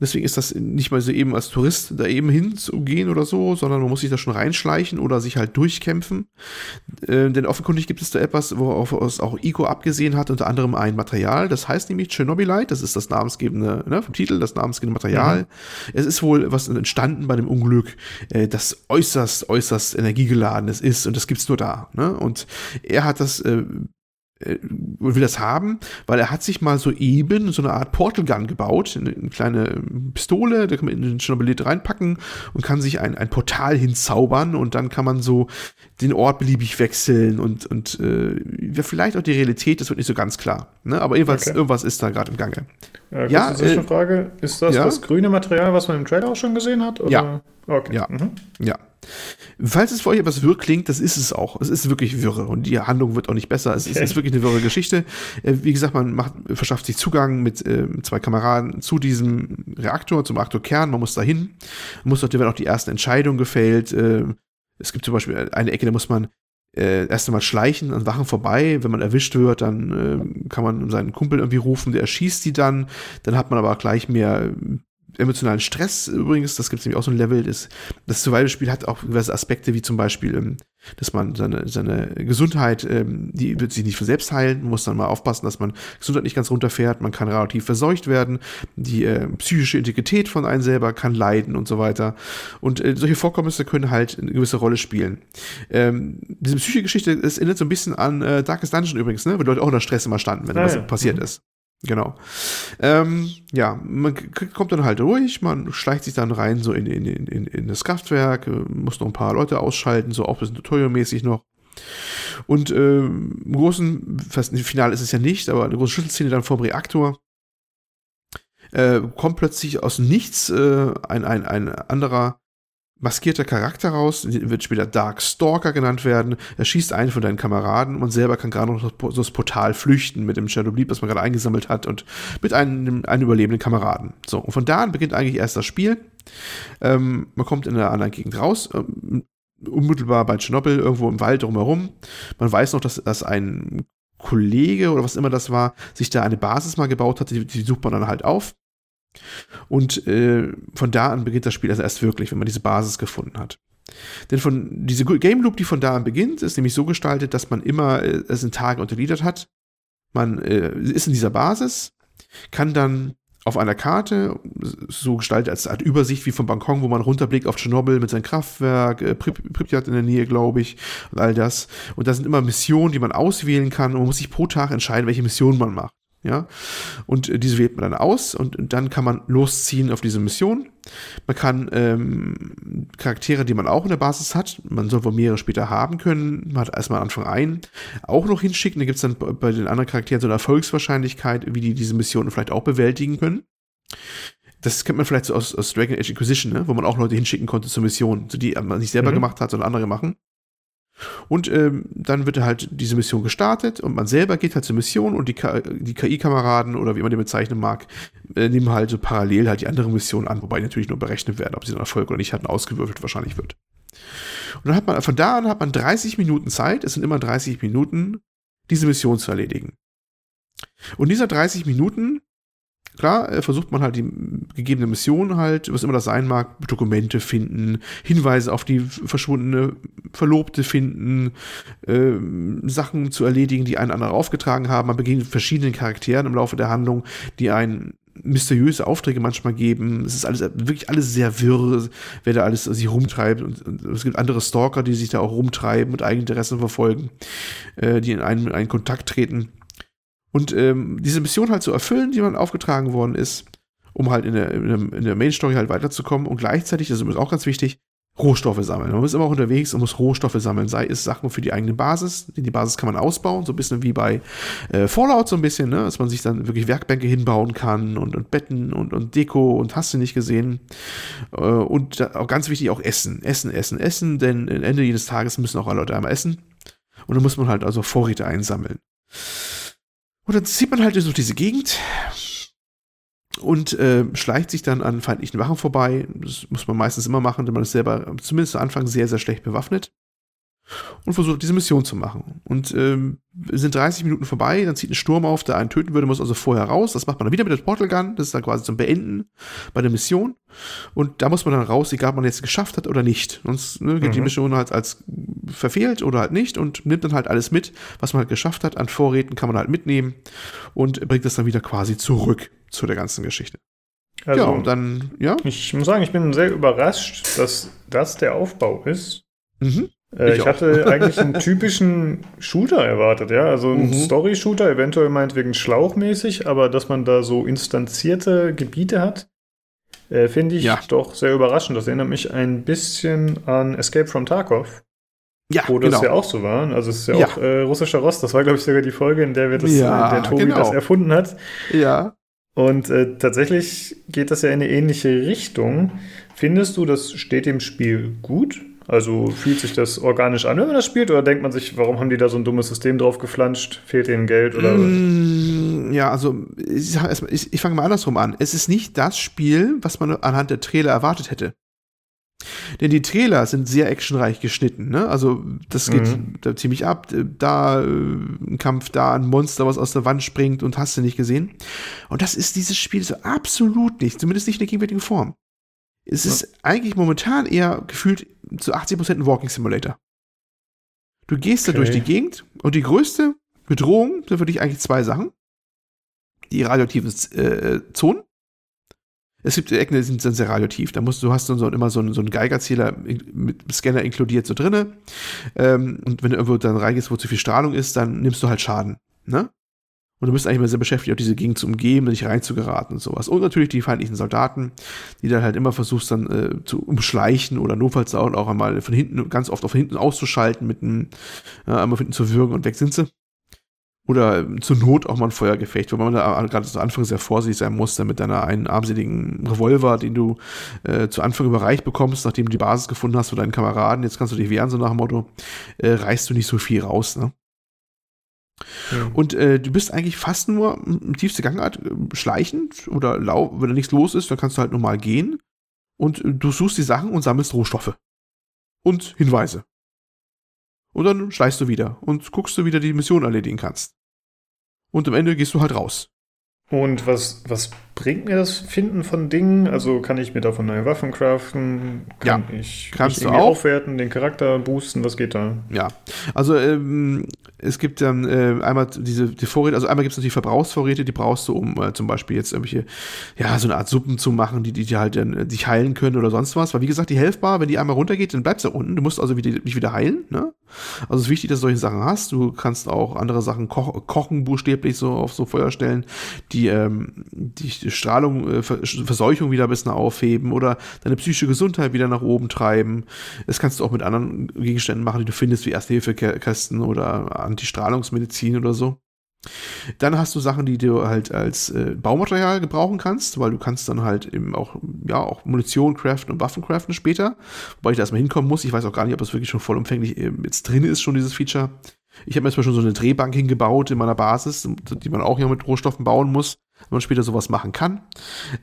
Deswegen ist das nicht mal so eben als Tourist da eben hinzugehen oder so, sondern man muss sich da schon reinschleichen oder sich halt durchkämpfen. Äh, denn offenkundig gibt es da etwas, worauf es auch Ico abgesehen hat, unter anderem ein Material, das heißt nämlich Chernobylite, das ist das namensgebende, ne, vom Titel, das namensgebende Material. Mhm. Es ist wohl was entstanden bei dem Unglück, äh, das äußerst, äußerst energiegeladenes ist und das gibt's nur da. Ne? Und er hat das äh, äh, will das haben, weil er hat sich mal so eben so eine Art Portal Gun gebaut, eine, eine kleine Pistole, da kann man in den Chernobylit reinpacken und kann sich ein, ein Portal hinzaubern und dann kann man so den Ort beliebig wechseln und, und äh, vielleicht auch die Realität, das wird nicht so ganz klar. Ne? Aber jedenfalls, okay. irgendwas ist da gerade im Gange. Äh, ja, äh, Frage, ist das ja? das grüne Material, was man im Trailer auch schon gesehen hat? Oder? Ja. Okay. Ja. Mhm. ja. Falls es für euch etwas wirr klingt, das ist es auch. Es ist wirklich wirre und die Handlung wird auch nicht besser. Es okay. ist, ist, wirklich eine wirre Geschichte. Äh, wie gesagt, man macht, verschafft sich Zugang mit äh, zwei Kameraden zu diesem Reaktor, zum Reaktorkern. Man muss da hin. Man muss dort werden auch die ersten Entscheidungen gefällt. Äh, es gibt zum Beispiel eine Ecke, da muss man äh, erst einmal schleichen an Wachen vorbei. Wenn man erwischt wird, dann äh, kann man seinen Kumpel irgendwie rufen, der erschießt die dann. Dann hat man aber gleich mehr emotionalen Stress übrigens, das gibt es nämlich auch so ein Level, das, das Survival-Spiel hat auch diverse Aspekte, wie zum Beispiel, ähm, dass man seine, seine Gesundheit, ähm, die wird sich nicht von selbst heilen, man muss dann mal aufpassen, dass man Gesundheit nicht ganz runterfährt, man kann relativ verseucht werden, die äh, psychische Integrität von einem selber kann leiden und so weiter. Und äh, solche Vorkommnisse können halt eine gewisse Rolle spielen. Ähm, diese psychische Geschichte, das erinnert so ein bisschen an äh, Darkest Dungeon übrigens, ne? wo Leute auch unter Stress immer standen, wenn ah, was ja. passiert mhm. ist. Genau. Ähm, ja, man kommt dann halt durch, man schleicht sich dann rein so in, in, in, in das Kraftwerk, äh, muss noch ein paar Leute ausschalten, so auch ein bisschen tutorialmäßig noch. Und äh, im großen, fast im Finale ist es ja nicht, aber eine große Schlüsselszene dann vom Reaktor äh, kommt plötzlich aus nichts äh, ein, ein, ein anderer maskierter Charakter raus, wird später Dark Stalker genannt werden. Er schießt einen von deinen Kameraden und selber kann gerade noch das Portal flüchten mit dem Shadow Bleed, was man gerade eingesammelt hat und mit einem, einem überlebenden Kameraden. So, und von da an beginnt eigentlich erst das Spiel. Ähm, man kommt in einer anderen Gegend raus, ähm, unmittelbar bei Tschernobyl, irgendwo im Wald drumherum. Man weiß noch, dass, dass ein Kollege oder was immer das war, sich da eine Basis mal gebaut hat, die, die sucht man dann halt auf. Und äh, von da an beginnt das Spiel also erst wirklich, wenn man diese Basis gefunden hat. Denn von diese Game Loop, die von da an beginnt, ist nämlich so gestaltet, dass man immer äh, es in Tage untergliedert hat. Man äh, ist in dieser Basis, kann dann auf einer Karte, so gestaltet als Art Übersicht wie vom Balkon, wo man runterblickt auf Tschernobyl mit seinem Kraftwerk, äh, Pripyat in der Nähe, glaube ich, und all das. Und da sind immer Missionen, die man auswählen kann und man muss sich pro Tag entscheiden, welche Mission man macht. Ja, und äh, diese wählt man dann aus und, und, dann kann man losziehen auf diese Mission. Man kann ähm, Charaktere, die man auch in der Basis hat, man soll wohl mehrere später haben können, man hat erstmal Anfang ein, auch noch hinschicken. Da gibt es dann bei den anderen Charakteren so eine Erfolgswahrscheinlichkeit, wie die diese Missionen vielleicht auch bewältigen können. Das kennt man vielleicht so aus, aus Dragon Age Inquisition, ne? wo man auch Leute hinschicken konnte zur Mission, so die man nicht selber mhm. gemacht hat, sondern andere machen. Und ähm, dann wird halt diese Mission gestartet und man selber geht halt zur Mission und die, die KI-Kameraden oder wie man den bezeichnen mag, äh, nehmen halt so parallel halt die andere Mission an, wobei natürlich nur berechnet werden, ob sie dann Erfolg oder nicht hatten, ausgewürfelt wahrscheinlich wird. Und dann hat man, von da an hat man 30 Minuten Zeit, es sind immer 30 Minuten, diese Mission zu erledigen. Und dieser 30 Minuten klar, äh, versucht man halt die gegebene Mission halt, was immer das sein mag, Dokumente finden, Hinweise auf die verschwundene Verlobte finden, äh, Sachen zu erledigen, die einen anderen aufgetragen haben. Man beginnt mit verschiedenen Charakteren im Laufe der Handlung, die einen mysteriöse Aufträge manchmal geben. Es ist alles wirklich alles sehr wirr, wer da alles sich rumtreibt. Und, und es gibt andere Stalker, die sich da auch rumtreiben und Eigeninteressen verfolgen, äh, die in einen, in einen Kontakt treten. Und ähm, diese Mission halt zu erfüllen, die man aufgetragen worden ist, um halt in der, in der, in der Main Story halt weiterzukommen und gleichzeitig, das ist auch ganz wichtig, Rohstoffe sammeln. Man ist immer auch unterwegs und muss Rohstoffe sammeln, sei es Sachen für die eigene Basis. Die Basis kann man ausbauen, so ein bisschen wie bei äh, Fallout, so ein bisschen, ne? dass man sich dann wirklich Werkbänke hinbauen kann und, und Betten und, und Deko und hast du nicht gesehen. Äh, und auch ganz wichtig auch Essen. Essen, Essen, Essen, denn am Ende jedes Tages müssen auch alle Leute einmal essen. Und dann muss man halt also Vorräte einsammeln. Und dann zieht man halt durch diese Gegend und äh, schleicht sich dann an feindlichen Wachen vorbei. Das muss man meistens immer machen, denn man ist selber zumindest am Anfang sehr, sehr schlecht bewaffnet. Und versucht diese Mission zu machen. Und ähm, sind 30 Minuten vorbei, dann zieht ein Sturm auf, der einen töten würde, muss also vorher raus. Das macht man dann wieder mit der Portal Gun. Das ist dann quasi zum Beenden bei der Mission. Und da muss man dann raus, egal ob man jetzt geschafft hat oder nicht. Sonst ne, geht mhm. die Mission halt als verfehlt oder halt nicht und nimmt dann halt alles mit, was man halt geschafft hat. An Vorräten kann man halt mitnehmen und bringt das dann wieder quasi zurück zu der ganzen Geschichte. Also, ja, und dann, ja. Ich muss sagen, ich bin sehr überrascht, dass das der Aufbau ist. Mhm. Äh, ich, ich hatte eigentlich einen typischen Shooter erwartet, ja. Also einen mhm. Story-Shooter, eventuell meinetwegen schlauchmäßig, aber dass man da so instanzierte Gebiete hat, äh, finde ich ja. doch sehr überraschend. Das erinnert mich ein bisschen an Escape from Tarkov. Ja, wo das genau. ja auch so war. Also es ist ja, ja. auch äh, russischer Rost. Das war, glaube ich, sogar die Folge, in der wir das, ja, der Tobi genau. das erfunden hat. Ja. Und äh, tatsächlich geht das ja in eine ähnliche Richtung. Findest du, das steht dem Spiel gut? Also fühlt sich das organisch an, wenn man das spielt? Oder denkt man sich, warum haben die da so ein dummes System drauf geflanscht? Fehlt ihnen Geld? Oder mm, ja, also ich, ich, ich fange mal andersrum an. Es ist nicht das Spiel, was man anhand der Trailer erwartet hätte. Denn die Trailer sind sehr actionreich geschnitten, ne? Also, das geht mhm. da ziemlich ab. Da äh, ein Kampf, da ein Monster, was aus der Wand springt und hast du nicht gesehen. Und das ist dieses Spiel so absolut nicht, zumindest nicht in der gegenwärtigen Form. Es ja. ist eigentlich momentan eher gefühlt zu 80% ein Walking Simulator. Du gehst okay. da durch die Gegend und die größte Bedrohung sind für dich eigentlich zwei Sachen. Die radioaktiven äh, Zonen es gibt Ecken, die sind sehr radioaktiv. Da musst du hast dann so, immer so einen, so einen Geigerzähler mit Scanner inkludiert so drinne. Ähm, und wenn du irgendwo dann reingehst, wo zu viel Strahlung ist, dann nimmst du halt Schaden. Ne? Und du bist eigentlich mal sehr beschäftigt, auch diese Gegend zu umgeben, nicht reinzugeraten und sowas. Und natürlich die feindlichen Soldaten, die dann halt immer versuchst dann äh, zu umschleichen oder notfalls auch, auch einmal von hinten, ganz oft auf hinten auszuschalten, mit einem, äh, einmal von hinten zu würgen und weg sind sie. Oder zur Not auch mal ein Feuergefecht, wo man da gerade zu Anfang sehr vorsichtig sein muss, damit deiner einen armseligen Revolver, den du äh, zu Anfang überreicht bekommst, nachdem du die Basis gefunden hast für deinen Kameraden, jetzt kannst du dich wehren, so nach dem Motto, äh, reißt du nicht so viel raus, ne? Und äh, du bist eigentlich fast nur im tiefste Gangart äh, schleichend oder lau wenn da nichts los ist, dann kannst du halt normal gehen und äh, du suchst die Sachen und sammelst Rohstoffe und Hinweise. Und dann schleichst du wieder und guckst du wieder die Mission erledigen kannst und am Ende gehst du halt raus. Und was, was bringt mir das Finden von Dingen? Also kann ich mir davon neue Waffen craften? Kann ja, ich kannst du auch. aufwerten, den Charakter boosten? Was geht da? Ja, also ähm, es gibt dann äh, einmal diese die Vorräte, also einmal gibt es natürlich Verbrauchsvorräte, die brauchst du, um äh, zum Beispiel jetzt irgendwelche, ja, so eine Art Suppen zu machen, die, die halt dann äh, dich heilen können oder sonst was. Weil wie gesagt, die Helfbar, wenn die einmal runtergeht, dann bleibst du unten. Du musst also wieder, nicht wieder heilen, ne? Also es ist wichtig, dass du solche Sachen hast. Du kannst auch andere Sachen ko kochen, buchstäblich so auf so Feuer stellen, die ähm, die Strahlung, äh, Verseuchung wieder ein bisschen aufheben oder deine psychische Gesundheit wieder nach oben treiben. Das kannst du auch mit anderen Gegenständen machen, die du findest, wie Erste-Hilfe-Kästen oder Antistrahlungsmedizin oder so. Dann hast du Sachen, die du halt als äh, Baumaterial gebrauchen kannst, weil du kannst dann halt eben auch, ja, auch Munition craften und Waffen craften später. Wobei ich da erstmal hinkommen muss. Ich weiß auch gar nicht, ob das wirklich schon vollumfänglich äh, jetzt drin ist, schon dieses Feature. Ich habe mir Beispiel schon so eine Drehbank hingebaut in meiner Basis, die man auch ja mit Rohstoffen bauen muss, wenn man später sowas machen kann.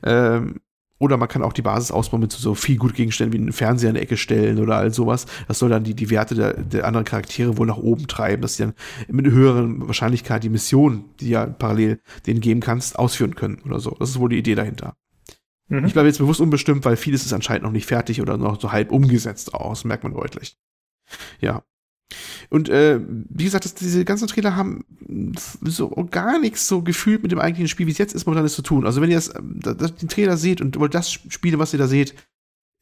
Ähm, oder man kann auch die Basis ausbauen mit so viel gut Gegenständen wie einen Fernseher in der Ecke stellen oder all sowas. Das soll dann die, die Werte der, der anderen Charaktere wohl nach oben treiben, dass sie dann mit einer höheren Wahrscheinlichkeit die Mission, die ja parallel denen geben kannst, ausführen können oder so. Das ist wohl die Idee dahinter. Mhm. Ich bleibe jetzt bewusst unbestimmt, weil vieles ist anscheinend noch nicht fertig oder noch so halb umgesetzt aus, merkt man deutlich. Ja. Und äh, wie gesagt, das, diese ganzen Trailer haben so gar nichts so gefühlt mit dem eigentlichen Spiel, wie es jetzt ist, momentan ist zu tun. Also wenn ihr das, das, den Trailer seht und wollt das spielen, was ihr da seht,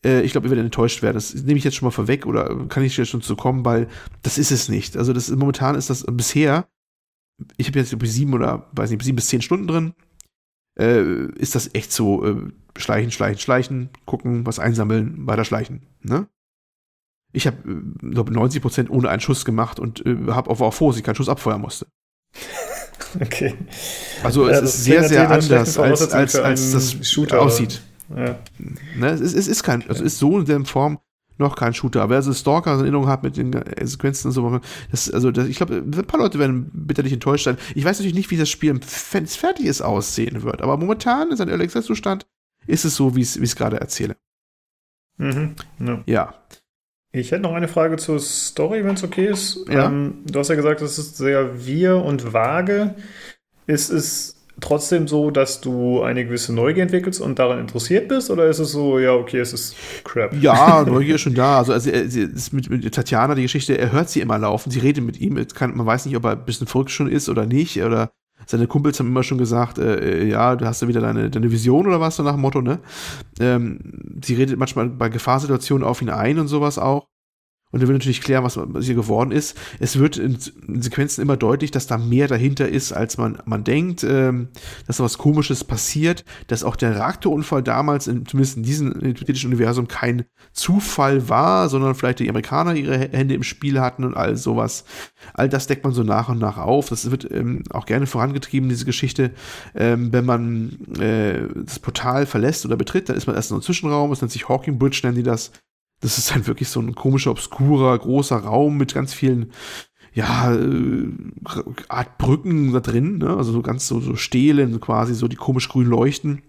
äh, ich glaube, ihr werdet enttäuscht werden. Das nehme ich jetzt schon mal vorweg oder kann ich jetzt schon zu kommen, weil das ist es nicht. Also das momentan ist das bisher, ich habe jetzt sieben oder weiß nicht, sieben bis zehn Stunden drin, äh, ist das echt so äh, schleichen, schleichen, schleichen, gucken, was einsammeln, weiter schleichen. Ne? Ich habe, glaube 90 Prozent ohne einen Schuss gemacht und äh, habe auch, auch froh, dass ich keinen Schuss abfeuern musste. Okay. Also ja, es ist sehr, sehr anders, als, als, als das Shooter aussieht. Ja. Ne, es, ist, es ist kein, also ist so in der Form noch kein Shooter. Aber wer so Stalker in Erinnerung hat mit den Sequenzen und so, das, also das, ich glaube, ein paar Leute werden bitterlich enttäuscht sein. Ich weiß natürlich nicht, wie das Spiel, wenn es fertig ist, aussehen wird. Aber momentan in seinem Early Access Zustand ist es so, wie ich es gerade erzähle. Mhm, ja. ja. Ich hätte noch eine Frage zur Story, wenn es okay ist. Ja. Ähm, du hast ja gesagt, es ist sehr wir und vage. Ist es trotzdem so, dass du eine gewisse Neugier entwickelst und daran interessiert bist? Oder ist es so, ja, okay, es ist Crap? Ja, Neugier ist schon da. Also, also ist mit, mit Tatjana die Geschichte, er hört sie immer laufen, sie redet mit ihm. Kann, man weiß nicht, ob er ein bisschen verrückt schon ist oder nicht. Oder seine Kumpels haben immer schon gesagt, äh, äh ja, du hast ja wieder deine, deine Vision oder was, so nach dem Motto, ne? Ähm, sie redet manchmal bei Gefahrsituationen auf ihn ein und sowas auch. Und er will natürlich klären, was, was hier geworden ist. Es wird in, in, Sequenzen immer deutlich, dass da mehr dahinter ist, als man, man denkt, ähm, dass da was Komisches passiert, dass auch der Reaktorunfall damals, in, zumindest in diesem hypothetischen Universum, kein Zufall war, sondern vielleicht die Amerikaner ihre Hände im Spiel hatten und all sowas. All das deckt man so nach und nach auf. Das wird ähm, auch gerne vorangetrieben, diese Geschichte. Ähm, wenn man äh, das Portal verlässt oder betritt, dann ist man erst in einem Zwischenraum, das nennt sich Hawking Bridge, nennen die das. Das ist halt wirklich so ein komischer, obskurer, großer Raum mit ganz vielen, ja, äh, Art Brücken da drin, ne? also so ganz so, so Stelen quasi, so die komisch grün leuchten.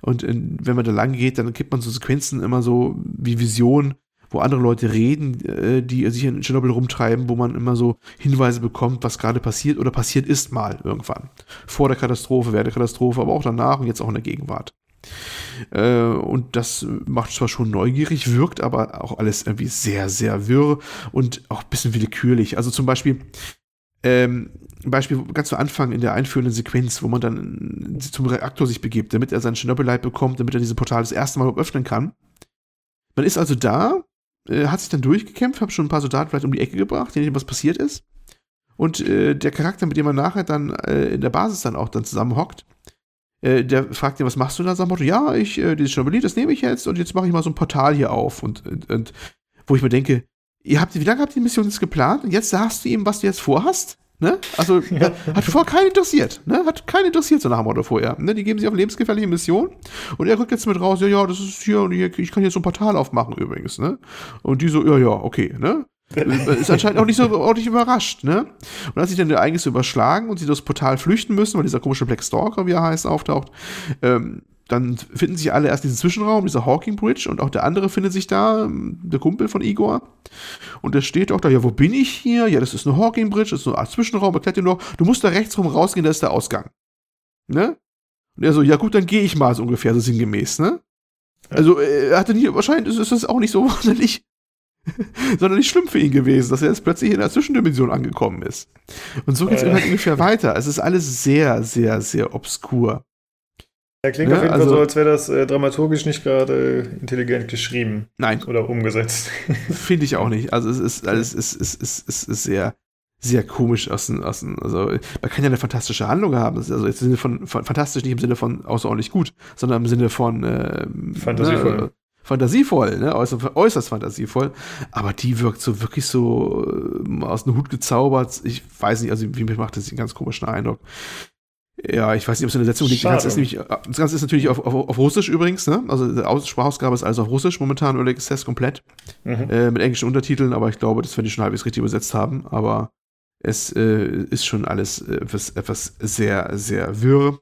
Und in, wenn man da lang geht, dann gibt man so Sequenzen immer so wie Visionen, wo andere Leute reden, äh, die sich in Tschernobyl rumtreiben, wo man immer so Hinweise bekommt, was gerade passiert oder passiert ist mal irgendwann. Vor der Katastrophe, während der Katastrophe, aber auch danach und jetzt auch in der Gegenwart. Äh, und das macht zwar schon neugierig, wirkt aber auch alles irgendwie sehr, sehr wirr und auch ein bisschen willkürlich. Also zum Beispiel, ähm, Beispiel ganz zu Anfang in der einführenden Sequenz, wo man dann zum Reaktor sich begibt, damit er sein Chernobyl-Light bekommt, damit er diese Portal das erste Mal öffnen kann. Man ist also da, äh, hat sich dann durchgekämpft, hat schon ein paar Soldaten vielleicht um die Ecke gebracht, denen was passiert ist. Und äh, der Charakter, mit dem man nachher dann äh, in der Basis dann auch dann zusammenhockt, äh, der fragt ihn, was machst du da? Sagt ja, ich, äh, dieses Chablis, das nehme ich jetzt und jetzt mache ich mal so ein Portal hier auf. Und, und, und, wo ich mir denke, ihr habt, wie lange habt ihr die Mission jetzt geplant? Und jetzt sagst du ihm, was du jetzt vorhast? Ne? Also ja. hat vorher keinen interessiert, ne? Hat keinen interessiert, so nach dem Motto vorher. Ne? Die geben sich auf lebensgefährliche Mission und er rückt jetzt mit raus, ja, ja, das ist hier und hier, ich kann jetzt so ein Portal aufmachen übrigens, ne? Und die so, ja, ja, okay, ne? Ist anscheinend auch nicht so ordentlich überrascht, ne? Und als sich dann der Ereignisse überschlagen und sie das Portal flüchten müssen, weil dieser komische Black Stalker, wie er heißt, auftaucht, ähm, dann finden sich alle erst diesen Zwischenraum, dieser Hawking Bridge, und auch der andere findet sich da, der Kumpel von Igor. Und der steht auch da, ja, wo bin ich hier? Ja, das ist eine Hawking Bridge, das ist eine Art Zwischenraum, erklärt dir noch, du musst da rechts rum rausgehen, da ist der Ausgang. Ne? Und er so, ja gut, dann gehe ich mal so ungefähr, so sinngemäß, ne? Also, äh, er hatte nie, wahrscheinlich ist das auch nicht so wahnsinnig sondern nicht schlimm für ihn gewesen, dass er jetzt plötzlich in der Zwischendimension angekommen ist. Und so geht es äh. ungefähr weiter. Es ist alles sehr, sehr, sehr obskur. Er klingt ja, auf jeden also, Fall so, als wäre das äh, dramaturgisch nicht gerade intelligent geschrieben. Nein. Oder umgesetzt. Finde ich auch nicht. Also es ist alles, es ist, es ist, es ist sehr, sehr komisch aus dem, aus dem, also man kann ja eine fantastische Handlung haben. Also jetzt im Sinne von, von fantastisch nicht im Sinne von außerordentlich gut, sondern im Sinne von äh, Fantasievoll. Ne, fantasievoll, ne? äußerst, äußerst fantasievoll, aber die wirkt so wirklich so äh, aus dem Hut gezaubert. Ich weiß nicht, also wie mir macht das einen ganz komischen Eindruck. Ja, ich weiß nicht, ob es in der Setzung liegt. Das Ganze ist, nämlich, das Ganze ist natürlich auf, auf, auf Russisch übrigens, ne? Also die Sprachausgabe ist alles auf Russisch momentan oder Access komplett. Mhm. Äh, mit englischen Untertiteln, aber ich glaube, das werden die schon halbwegs richtig übersetzt haben. Aber es äh, ist schon alles etwas, etwas sehr, sehr wirr.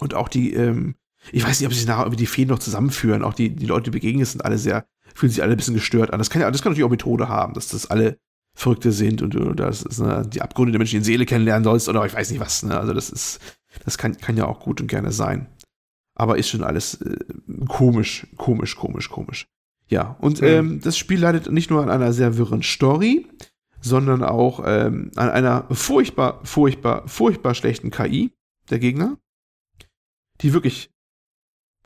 Und auch die, ähm, ich weiß nicht, ob sich nachher irgendwie die Feen noch zusammenführen. Auch die, die Leute, die begegnen, sind alle sehr, fühlen sich alle ein bisschen gestört an. Das kann ja, das kann natürlich auch Methode haben, dass das alle Verrückte sind und du das ist, ne, die Abgründe der menschlichen Seele kennenlernen sollst oder ich weiß nicht was. Ne? Also das ist, das kann, kann ja auch gut und gerne sein. Aber ist schon alles äh, komisch, komisch, komisch, komisch. Ja, und mhm. ähm, das Spiel leidet nicht nur an einer sehr wirren Story, sondern auch ähm, an einer furchtbar, furchtbar, furchtbar schlechten KI der Gegner, die wirklich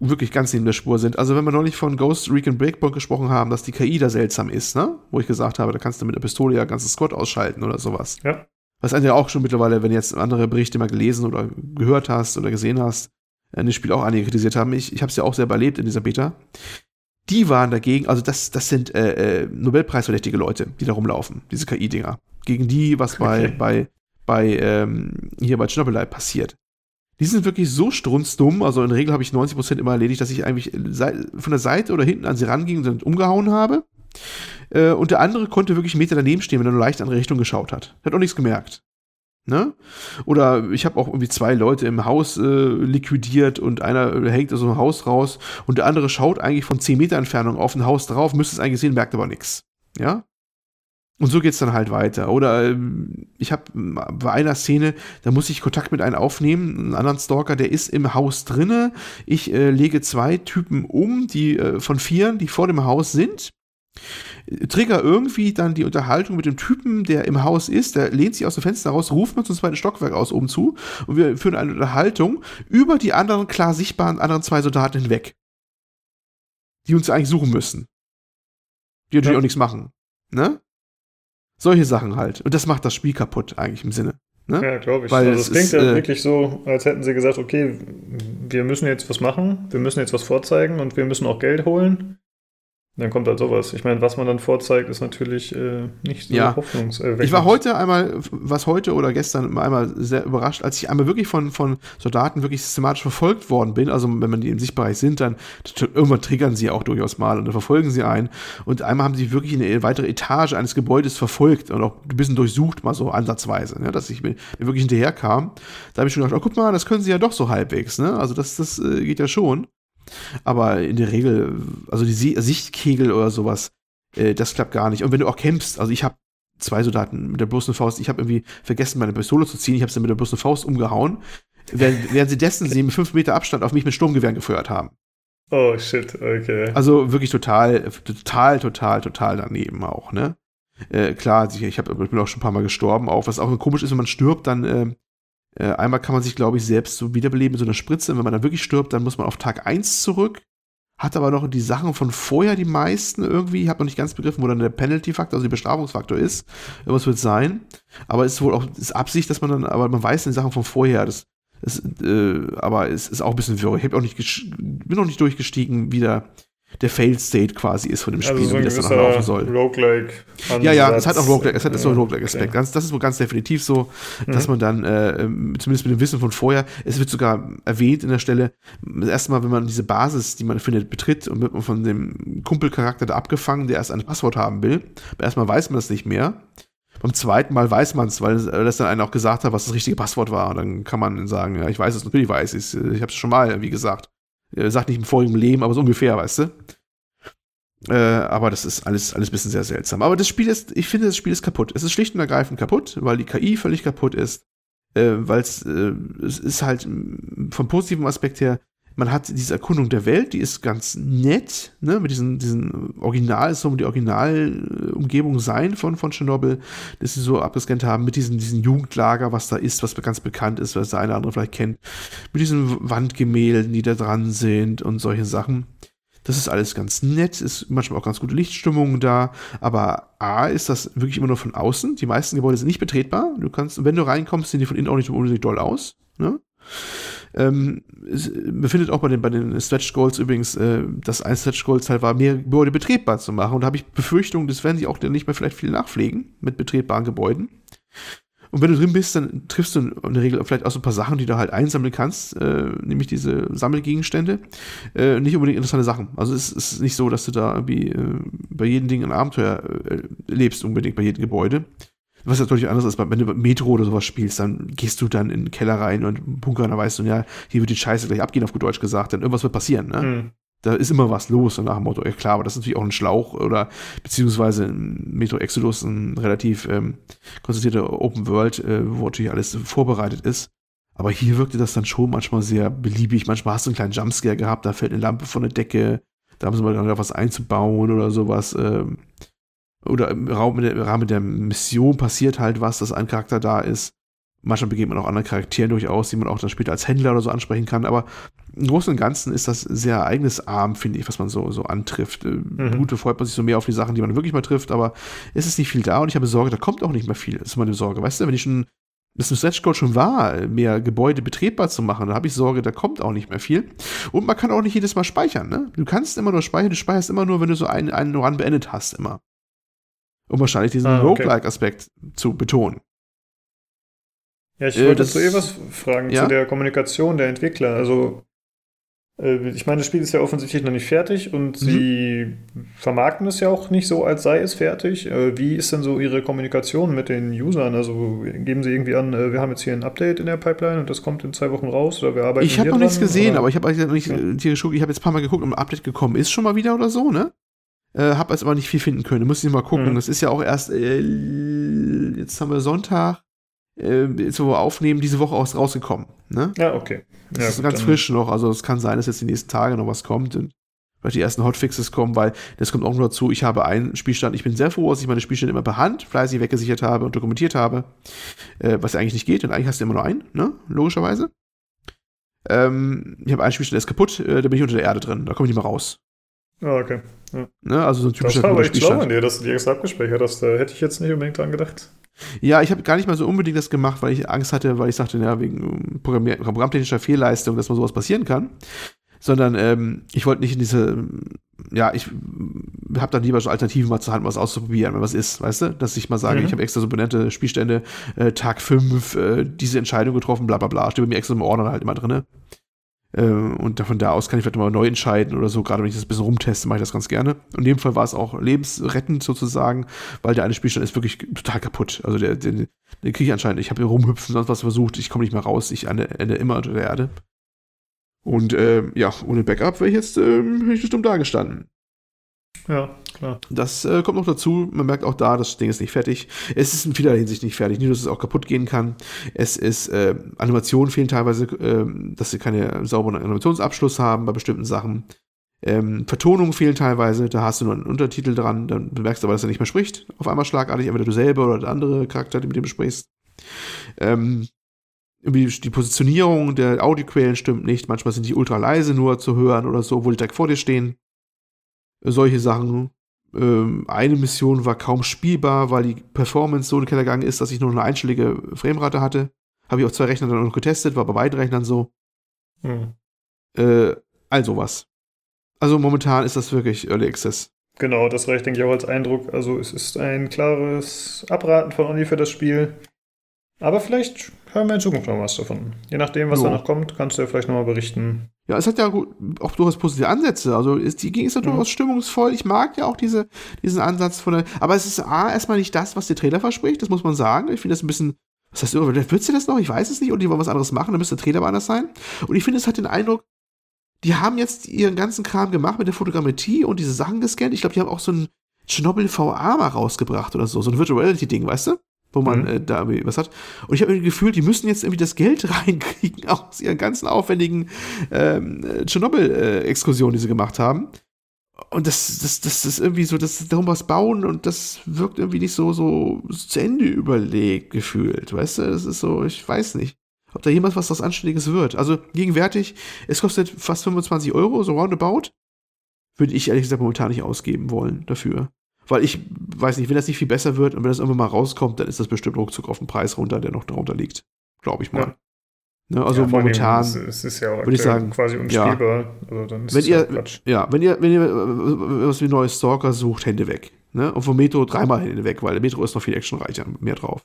wirklich ganz neben der Spur sind. Also wenn wir neulich von Ghost Recon Breakpoint gesprochen haben, dass die KI da seltsam ist, ne? Wo ich gesagt habe, da kannst du mit der Pistole ja ganzes Squad ausschalten oder sowas. Ja. Was ja auch schon mittlerweile, wenn du jetzt andere Berichte mal gelesen oder gehört hast oder gesehen hast, in dem Spiel auch einige kritisiert haben. Ich, ich habe es ja auch selber erlebt in dieser Beta. Die waren dagegen, also das, das sind äh, äh, Nobelpreisverdächtige Leute, die da rumlaufen, diese KI-Dinger. Gegen die, was bei, okay. bei, bei ähm, hier bei Tschernobyl passiert. Die sind wirklich so strunzdumm, also in der Regel habe ich 90% immer erledigt, dass ich eigentlich von der Seite oder hinten an sie ranging und umgehauen habe. Äh, und der andere konnte wirklich einen Meter daneben stehen, wenn er nur leicht in andere Richtung geschaut hat. Hat auch nichts gemerkt. Ne? Oder ich habe auch irgendwie zwei Leute im Haus äh, liquidiert und einer hängt aus einem Haus raus und der andere schaut eigentlich von 10 Meter Entfernung auf ein Haus drauf, müsste es eigentlich sehen, merkt aber nichts. Ja? Und so geht's dann halt weiter. Oder äh, ich habe bei einer Szene, da muss ich Kontakt mit einem aufnehmen, einen anderen Stalker, der ist im Haus drinne. Ich äh, lege zwei Typen um, die äh, von vieren, die vor dem Haus sind trigger irgendwie dann die Unterhaltung mit dem Typen, der im Haus ist, der lehnt sich aus dem Fenster raus, ruft mir zum zweiten Stockwerk aus oben zu und wir führen eine Unterhaltung über die anderen klar sichtbaren anderen zwei Soldaten hinweg. Die uns eigentlich suchen müssen. Die natürlich ja. auch nichts machen. Ne? Solche Sachen halt. Und das macht das Spiel kaputt, eigentlich im Sinne. Ne? Ja, glaube ich. Weil also es klingt ist, ja äh, wirklich so, als hätten sie gesagt, okay, wir müssen jetzt was machen, wir müssen jetzt was vorzeigen und wir müssen auch Geld holen. Dann kommt halt sowas. Ich meine, was man dann vorzeigt, ist natürlich äh, nicht so ja. hoffnungserweckend. Ich war heute einmal, was heute oder gestern einmal sehr überrascht, als ich einmal wirklich von, von Soldaten wirklich systematisch verfolgt worden bin. Also wenn man die im Sichtbereich sind, dann irgendwann triggern sie auch durchaus mal und dann verfolgen sie einen. Und einmal haben sie wirklich in eine weitere Etage eines Gebäudes verfolgt und auch ein bisschen durchsucht, mal so ansatzweise, ne, dass ich mir, mir wirklich hinterher kam. Da habe ich schon gedacht, oh guck mal, das können sie ja doch so halbwegs. Ne? Also das, das äh, geht ja schon. Aber in der Regel, also die Sichtkegel oder sowas, äh, das klappt gar nicht. Und wenn du auch kämpfst, also ich habe zwei Soldaten mit der bloßen Faust, ich habe irgendwie vergessen, meine Pistole zu ziehen, ich habe sie mit der bloßen Faust umgehauen, während, während sie dessen sie mit fünf Meter Abstand auf mich mit Sturmgewehren gefeuert haben. Oh shit, okay. Also wirklich total, total, total, total daneben auch, ne? Äh, klar, ich, hab, ich bin auch schon ein paar Mal gestorben, auch was auch komisch ist, wenn man stirbt, dann äh, äh, einmal kann man sich, glaube ich, selbst so wiederbeleben mit so einer Spritze. Wenn man dann wirklich stirbt, dann muss man auf Tag 1 zurück. Hat aber noch die Sachen von vorher, die meisten irgendwie. Ich habe noch nicht ganz begriffen, wo dann der Penalty-Faktor, also der Bestrafungsfaktor ist. Irgendwas wird sein. Aber es ist wohl auch ist Absicht, dass man dann, aber man weiß die Sachen von vorher. Das, das äh, aber es ist auch ein bisschen wirr. Ich auch nicht bin noch nicht durchgestiegen, wieder der Failed State quasi ist von dem also Spiel, also so wie das dann laufen soll. Roguelike ja, ja, es hat auch Roguelike, es hat so einen Roguelike-Aspekt. Okay. Das ist wohl ganz definitiv so, dass mhm. man dann, äh, zumindest mit dem Wissen von vorher, es wird sogar erwähnt in der Stelle, das erste Mal, wenn man diese Basis, die man findet, betritt und wird man von dem Kumpelcharakter da abgefangen, der erst ein Passwort haben will. Aber erstmal weiß man das nicht mehr. Beim zweiten Mal weiß man es, weil das dann einer auch gesagt hat, was das richtige Passwort war. Und dann kann man sagen, ja, ich weiß es, natürlich weiß ich es. Ich habe es schon mal, wie gesagt. Äh, sagt nicht im vorigen Leben, aber so ungefähr, weißt du? Äh, aber das ist alles, alles ein bisschen sehr seltsam. Aber das Spiel ist, ich finde, das Spiel ist kaputt. Es ist schlicht und ergreifend kaputt, weil die KI völlig kaputt ist. Äh, weil äh, es ist halt vom positiven Aspekt her man hat diese Erkundung der Welt, die ist ganz nett, ne, mit diesen, diesen Original, soll die Originalumgebung sein von, von Tschernobyl, dass sie so abgescannt haben, mit diesem, diesen Jugendlager, was da ist, was ganz bekannt ist, was der eine oder andere vielleicht kennt, mit diesen Wandgemälden, die da dran sind und solche Sachen. Das ist alles ganz nett, ist manchmal auch ganz gute Lichtstimmung da, aber A ist das wirklich immer nur von außen. Die meisten Gebäude sind nicht betretbar. Du kannst, wenn du reinkommst, sehen die von innen auch nicht unbedingt doll aus. Ne? Ähm, befindet auch bei den, bei den Stretch Goals übrigens, äh, dass ein Stretch Goal halt war, mehr Gebäude betretbar zu machen. Und da habe ich Befürchtungen, das werden sie auch nicht mehr vielleicht viel nachpflegen mit betretbaren Gebäuden. Und wenn du drin bist, dann triffst du in der Regel vielleicht auch so ein paar Sachen, die du halt einsammeln kannst, äh, nämlich diese Sammelgegenstände. Äh, nicht unbedingt interessante Sachen. Also es ist nicht so, dass du da irgendwie äh, bei jedem Ding ein Abenteuer äh, lebst, unbedingt bei jedem Gebäude. Was natürlich anders ist, wenn du Metro oder sowas spielst, dann gehst du dann in den Keller rein und Bunker, dann weißt du, ja, hier wird die Scheiße gleich abgehen, auf gut Deutsch gesagt, denn irgendwas wird passieren, ne? Mhm. Da ist immer was los, so nach dem Motto, ja klar, aber das ist natürlich auch ein Schlauch oder beziehungsweise Metro Exodus, ein relativ ähm, konzentrierter Open World, äh, wo natürlich alles vorbereitet ist. Aber hier wirkte das dann schon manchmal sehr beliebig. Manchmal hast du einen kleinen Jumpscare gehabt, da fällt eine Lampe von der Decke, da haben sie mal was einzubauen oder sowas. Ähm, oder im Rahmen der Mission passiert halt was, dass ein Charakter da ist. Manchmal begegnet man auch anderen Charakteren durchaus, die man auch dann später als Händler oder so ansprechen kann. Aber im Großen und Ganzen ist das sehr ereignisarm, finde ich, was man so, so antrifft. Äh, mhm. Gut, da freut man sich so mehr auf die Sachen, die man wirklich mal trifft, aber es ist nicht viel da und ich habe Sorge, da kommt auch nicht mehr viel. Das ist meine Sorge. Weißt du, wenn ich schon das im Stretch Code schon war, mehr Gebäude betretbar zu machen. Da habe ich Sorge, da kommt auch nicht mehr viel. Und man kann auch nicht jedes Mal speichern. Ne? Du kannst immer nur speichern, du speicherst immer nur, wenn du so einen, einen Run beendet hast, immer. Um wahrscheinlich diesen ah, okay. Roguelike-Aspekt zu betonen. Ja, ich wollte äh, dazu eh was fragen ja? zu der Kommunikation der Entwickler. Also, äh, ich meine, das Spiel ist ja offensichtlich noch nicht fertig und mhm. sie vermarkten es ja auch nicht so, als sei es fertig. Äh, wie ist denn so ihre Kommunikation mit den Usern? Also geben sie irgendwie an, äh, wir haben jetzt hier ein Update in der Pipeline und das kommt in zwei Wochen raus oder wir arbeiten Ich habe noch nichts gesehen, oder? aber ich habe ja. ich habe jetzt ein paar Mal geguckt, ob ein Update gekommen ist schon mal wieder oder so, ne? Äh, hab jetzt aber nicht viel finden können. Muss ich mal gucken. Mhm. Das ist ja auch erst, äh, jetzt haben wir Sonntag äh, jetzt wo wir aufnehmen, diese Woche auch rausgekommen. Ne? Ja, okay. Das ist gut, ganz frisch noch, also es kann sein, dass jetzt die nächsten Tage noch was kommt und vielleicht die ersten Hotfixes kommen, weil das kommt auch nur dazu, ich habe einen Spielstand, ich bin sehr froh, dass ich meine Spielstände immer per Hand fleißig weggesichert habe und dokumentiert habe, äh, was eigentlich nicht geht, denn eigentlich hast du immer nur einen, ne? Logischerweise. Ähm, ich habe einen Spielstand, der ist kaputt, äh, da bin ich unter der Erde drin, da komme ich nicht mehr raus. Ah, okay. Ja. Ne? Also so ein typischer Das war aber echt schlau an dir, dass du dir extra abgespeichert hast, da hätte ich jetzt nicht unbedingt dran gedacht. Ja, ich habe gar nicht mal so unbedingt das gemacht, weil ich Angst hatte, weil ich sagte, ja, wegen programmtechnischer Fehlleistung, dass mal sowas passieren kann. Sondern ähm, ich wollte nicht in diese, ja, ich habe dann lieber so Alternativen mal zur Hand, was auszuprobieren, wenn was ist, weißt du? Dass ich mal sage, mhm. ich habe extra so benannte Spielstände, äh, Tag 5, äh, diese Entscheidung getroffen, bla bla bla, steht bei mir extra im Ordner halt immer drin. Äh, und von da aus kann ich vielleicht mal neu entscheiden oder so. Gerade wenn ich das ein bisschen rumteste, mache ich das ganz gerne. In dem Fall war es auch lebensrettend sozusagen, weil der eine Spielstand ist wirklich total kaputt. Also der, der, den kriege ich anscheinend, ich habe hier rumhüpfen, sonst was versucht, ich komme nicht mehr raus, ich ende immer unter der Erde. Und äh, ja, ohne Backup wäre ich jetzt äh, ich dumm dagestanden. Ja, klar. Das äh, kommt noch dazu. Man merkt auch da, das Ding ist nicht fertig. Es ist in vieler Hinsicht nicht fertig. Nicht, dass es auch kaputt gehen kann. Es ist, äh, Animationen fehlen teilweise, äh, dass sie keine sauberen Animationsabschluss haben bei bestimmten Sachen. Ähm, Vertonungen fehlen teilweise, da hast du nur einen Untertitel dran, dann bemerkst du aber, dass er nicht mehr spricht. Auf einmal schlagartig, entweder du selber oder der andere Charakter, mit dem du sprichst. Ähm, die Positionierung der Audioquellen stimmt nicht. Manchmal sind die ultra leise nur zu hören oder so, wo die direkt vor dir stehen solche Sachen. Ähm, eine Mission war kaum spielbar, weil die Performance so in den Keller gegangen ist, dass ich nur eine einstellige Framerate hatte. Habe ich auf zwei Rechnern dann noch getestet, war bei beiden Rechnern so. Hm. Äh, all sowas. Also momentan ist das wirklich Early Access. Genau, das reicht, denke ich, auch als Eindruck. Also es ist ein klares Abraten von Olli für das Spiel. Aber vielleicht hören wir in Zukunft noch was davon. Je nachdem, was jo. da noch kommt, kannst du ja vielleicht nochmal berichten. Ja, es hat ja auch durchaus positive Ansätze. Also ist, die ist ja durchaus mhm. stimmungsvoll. Ich mag ja auch diese, diesen Ansatz von der. Aber es ist A, erstmal nicht das, was der Trailer verspricht, das muss man sagen. Ich finde das ein bisschen. Was heißt, wird sie das noch? Ich weiß es nicht. Und die wollen was anderes machen, dann müsste der Trailer aber anders sein. Und ich finde, es hat den Eindruck, die haben jetzt ihren ganzen Kram gemacht mit der Fotogrammetrie und diese Sachen gescannt. Ich glaube, die haben auch so ein Chernobyl VR mal rausgebracht oder so, so ein Virtual Reality Ding, weißt du? Wo man mhm. äh, da was hat. Und ich habe irgendwie gefühlt, die müssen jetzt irgendwie das Geld reinkriegen aus ihren ganzen aufwendigen ähm, Tschernobyl-Exkursionen, die sie gemacht haben. Und das, das, das ist irgendwie so, das darum was bauen und das wirkt irgendwie nicht so, so zu Ende überlegt gefühlt. Weißt du, das ist so, ich weiß nicht, ob da jemals was, was Anständiges wird. Also gegenwärtig, es kostet fast 25 Euro, so roundabout. Würde ich ehrlich gesagt momentan nicht ausgeben wollen dafür. Weil ich weiß nicht, wenn das nicht viel besser wird und wenn das irgendwann mal rauskommt, dann ist das bestimmt ruckzuck auf den Preis runter, der noch darunter liegt. Glaube ich mal. Ja. Ne, also ja, momentan es ist ja würde ich sagen, quasi unspielbar. Ja. Also dann ist wenn ihr, Quatsch. Ja, wenn ihr, wenn ihr was wie neues Stalker sucht, Hände weg. Ne? Und vom Metro dreimal Hände weg, weil der Metro ist noch viel actionreicher, mehr drauf.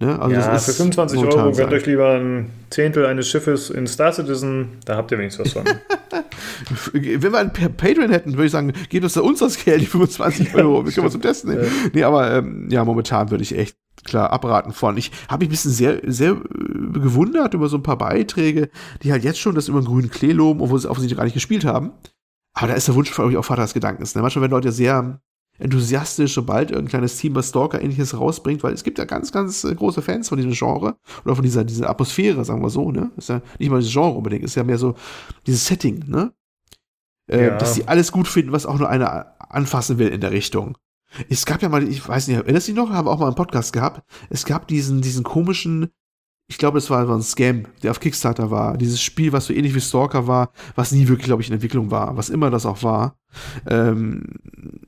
Ne? Also ja, für 25 Euro gönnt euch lieber ein Zehntel eines Schiffes in Star Citizen, da habt ihr wenigstens was von. Wenn wir einen Patreon hätten, würde ich sagen, gebt uns da uns das Geld, die 25 Euro, wir können wir zum Testen nehmen. Ja. Nee, aber ähm, ja, momentan würde ich echt klar abraten von. Ich habe mich ein bisschen sehr, sehr äh, gewundert über so ein paar Beiträge, die halt jetzt schon das über den grünen Klee loben, obwohl sie offensichtlich gar nicht gespielt haben. Aber da ist der Wunsch, glaube ich, auch Vaters Gedankens. Ne? Manchmal werden Leute sehr enthusiastisch, sobald irgendein kleines Team was Stalker-ähnliches rausbringt, weil es gibt ja ganz, ganz äh, große Fans von diesem Genre oder von dieser, dieser Atmosphäre, sagen wir so, ne? Ist ja nicht mal das Genre unbedingt, ist ja mehr so dieses Setting, ne? Äh, ja. Dass sie alles gut finden, was auch nur einer anfassen will in der Richtung. Es gab ja mal, ich weiß nicht, erinnerst du dich noch, haben wir auch mal einen Podcast gehabt. Es gab diesen, diesen komischen ich glaube, es war, war ein Scam, der auf Kickstarter war. Dieses Spiel, was so ähnlich wie Stalker war, was nie wirklich, glaube ich, in Entwicklung war, was immer das auch war. Ähm,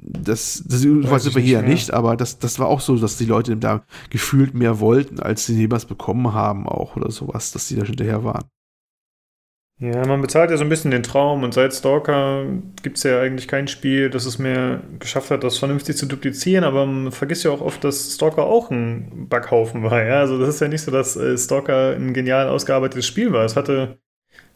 das das weiß wir hier ja nicht, aber das, das war auch so, dass die Leute da gefühlt mehr wollten, als sie jemals bekommen haben, auch oder sowas, dass die da hinterher waren. Ja, man bezahlt ja so ein bisschen den Traum und seit Stalker gibt es ja eigentlich kein Spiel, das es mehr geschafft hat, das vernünftig zu duplizieren, aber man vergisst ja auch oft, dass Stalker auch ein Backhaufen war. Ja? Also das ist ja nicht so, dass äh, Stalker ein genial ausgearbeitetes Spiel war. Es hatte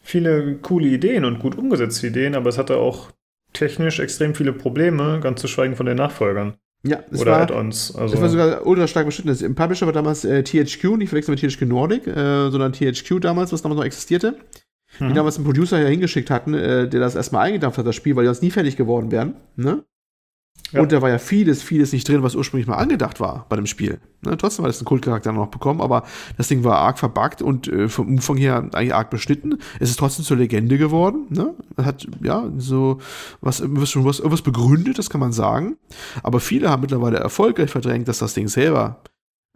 viele coole Ideen und gut umgesetzte Ideen, aber es hatte auch technisch extrem viele Probleme, ganz zu schweigen von den Nachfolgern. Ja, es Oder Add-ons. Also. Es war sogar ultra stark beschnitten. Im Publisher war damals äh, THQ, nicht verwechseln mit THQ Nordic, äh, sondern THQ damals, was damals noch existierte die mhm. damals einen Producer ja hingeschickt hatten, äh, der das erstmal eingedampft hat, das Spiel, weil die sonst nie fertig geworden wären. Ne? Ja. Und da war ja vieles, vieles nicht drin, was ursprünglich mal angedacht war bei dem Spiel. Ne? Trotzdem hat es einen Kultcharakter noch bekommen, aber das Ding war arg verbuggt und äh, vom Umfang her eigentlich arg beschnitten. Es ist trotzdem zur Legende geworden. Ne? Hat ja so was, was, was, was begründet, das kann man sagen. Aber viele haben mittlerweile erfolgreich verdrängt, dass das Ding selber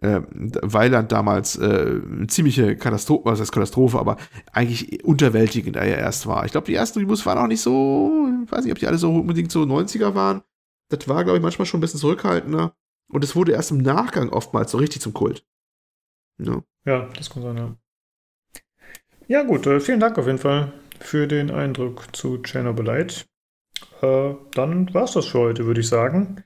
äh, Weiland damals äh, eine ziemliche Katastrophe, was heißt Katastrophe, aber eigentlich unterwältigend er erst war. Ich glaube, die ersten Reviews waren auch nicht so, ich weiß nicht, ob die alle so unbedingt so 90er waren. Das war, glaube ich, manchmal schon ein bisschen zurückhaltender. Und es wurde erst im Nachgang oftmals so richtig zum Kult. Ja, ja das kann sein, ja. Ja, gut, äh, vielen Dank auf jeden Fall für den Eindruck zu Chernobylite. Äh, dann war es das für heute, würde ich sagen.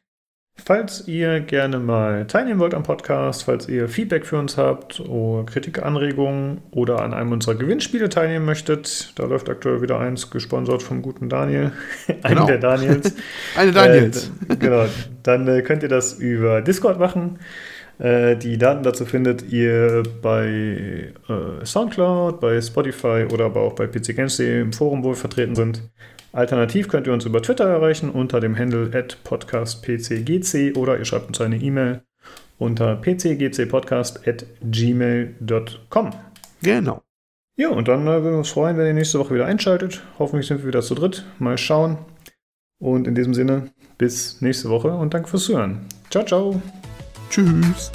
Falls ihr gerne mal teilnehmen wollt am Podcast, falls ihr Feedback für uns habt oder Kritik, Anregungen oder an einem unserer Gewinnspiele teilnehmen möchtet, da läuft aktuell wieder eins, gesponsert vom guten Daniel, einen genau. der Daniels. Eine Daniels. Äh, genau, dann äh, könnt ihr das über Discord machen. Äh, die Daten dazu findet ihr bei äh, Soundcloud, bei Spotify oder aber auch bei PC Games, die im Forum, wo wir vertreten sind. Alternativ könnt ihr uns über Twitter erreichen unter dem Handle at podcastpcgc oder ihr schreibt uns eine E-Mail unter pcgcpodcast at gmail.com. Genau. Ja, und dann äh, würden wir uns freuen, wenn ihr nächste Woche wieder einschaltet. Hoffentlich sind wir wieder zu dritt. Mal schauen. Und in diesem Sinne, bis nächste Woche und danke fürs Zuhören. Ciao, ciao. Tschüss.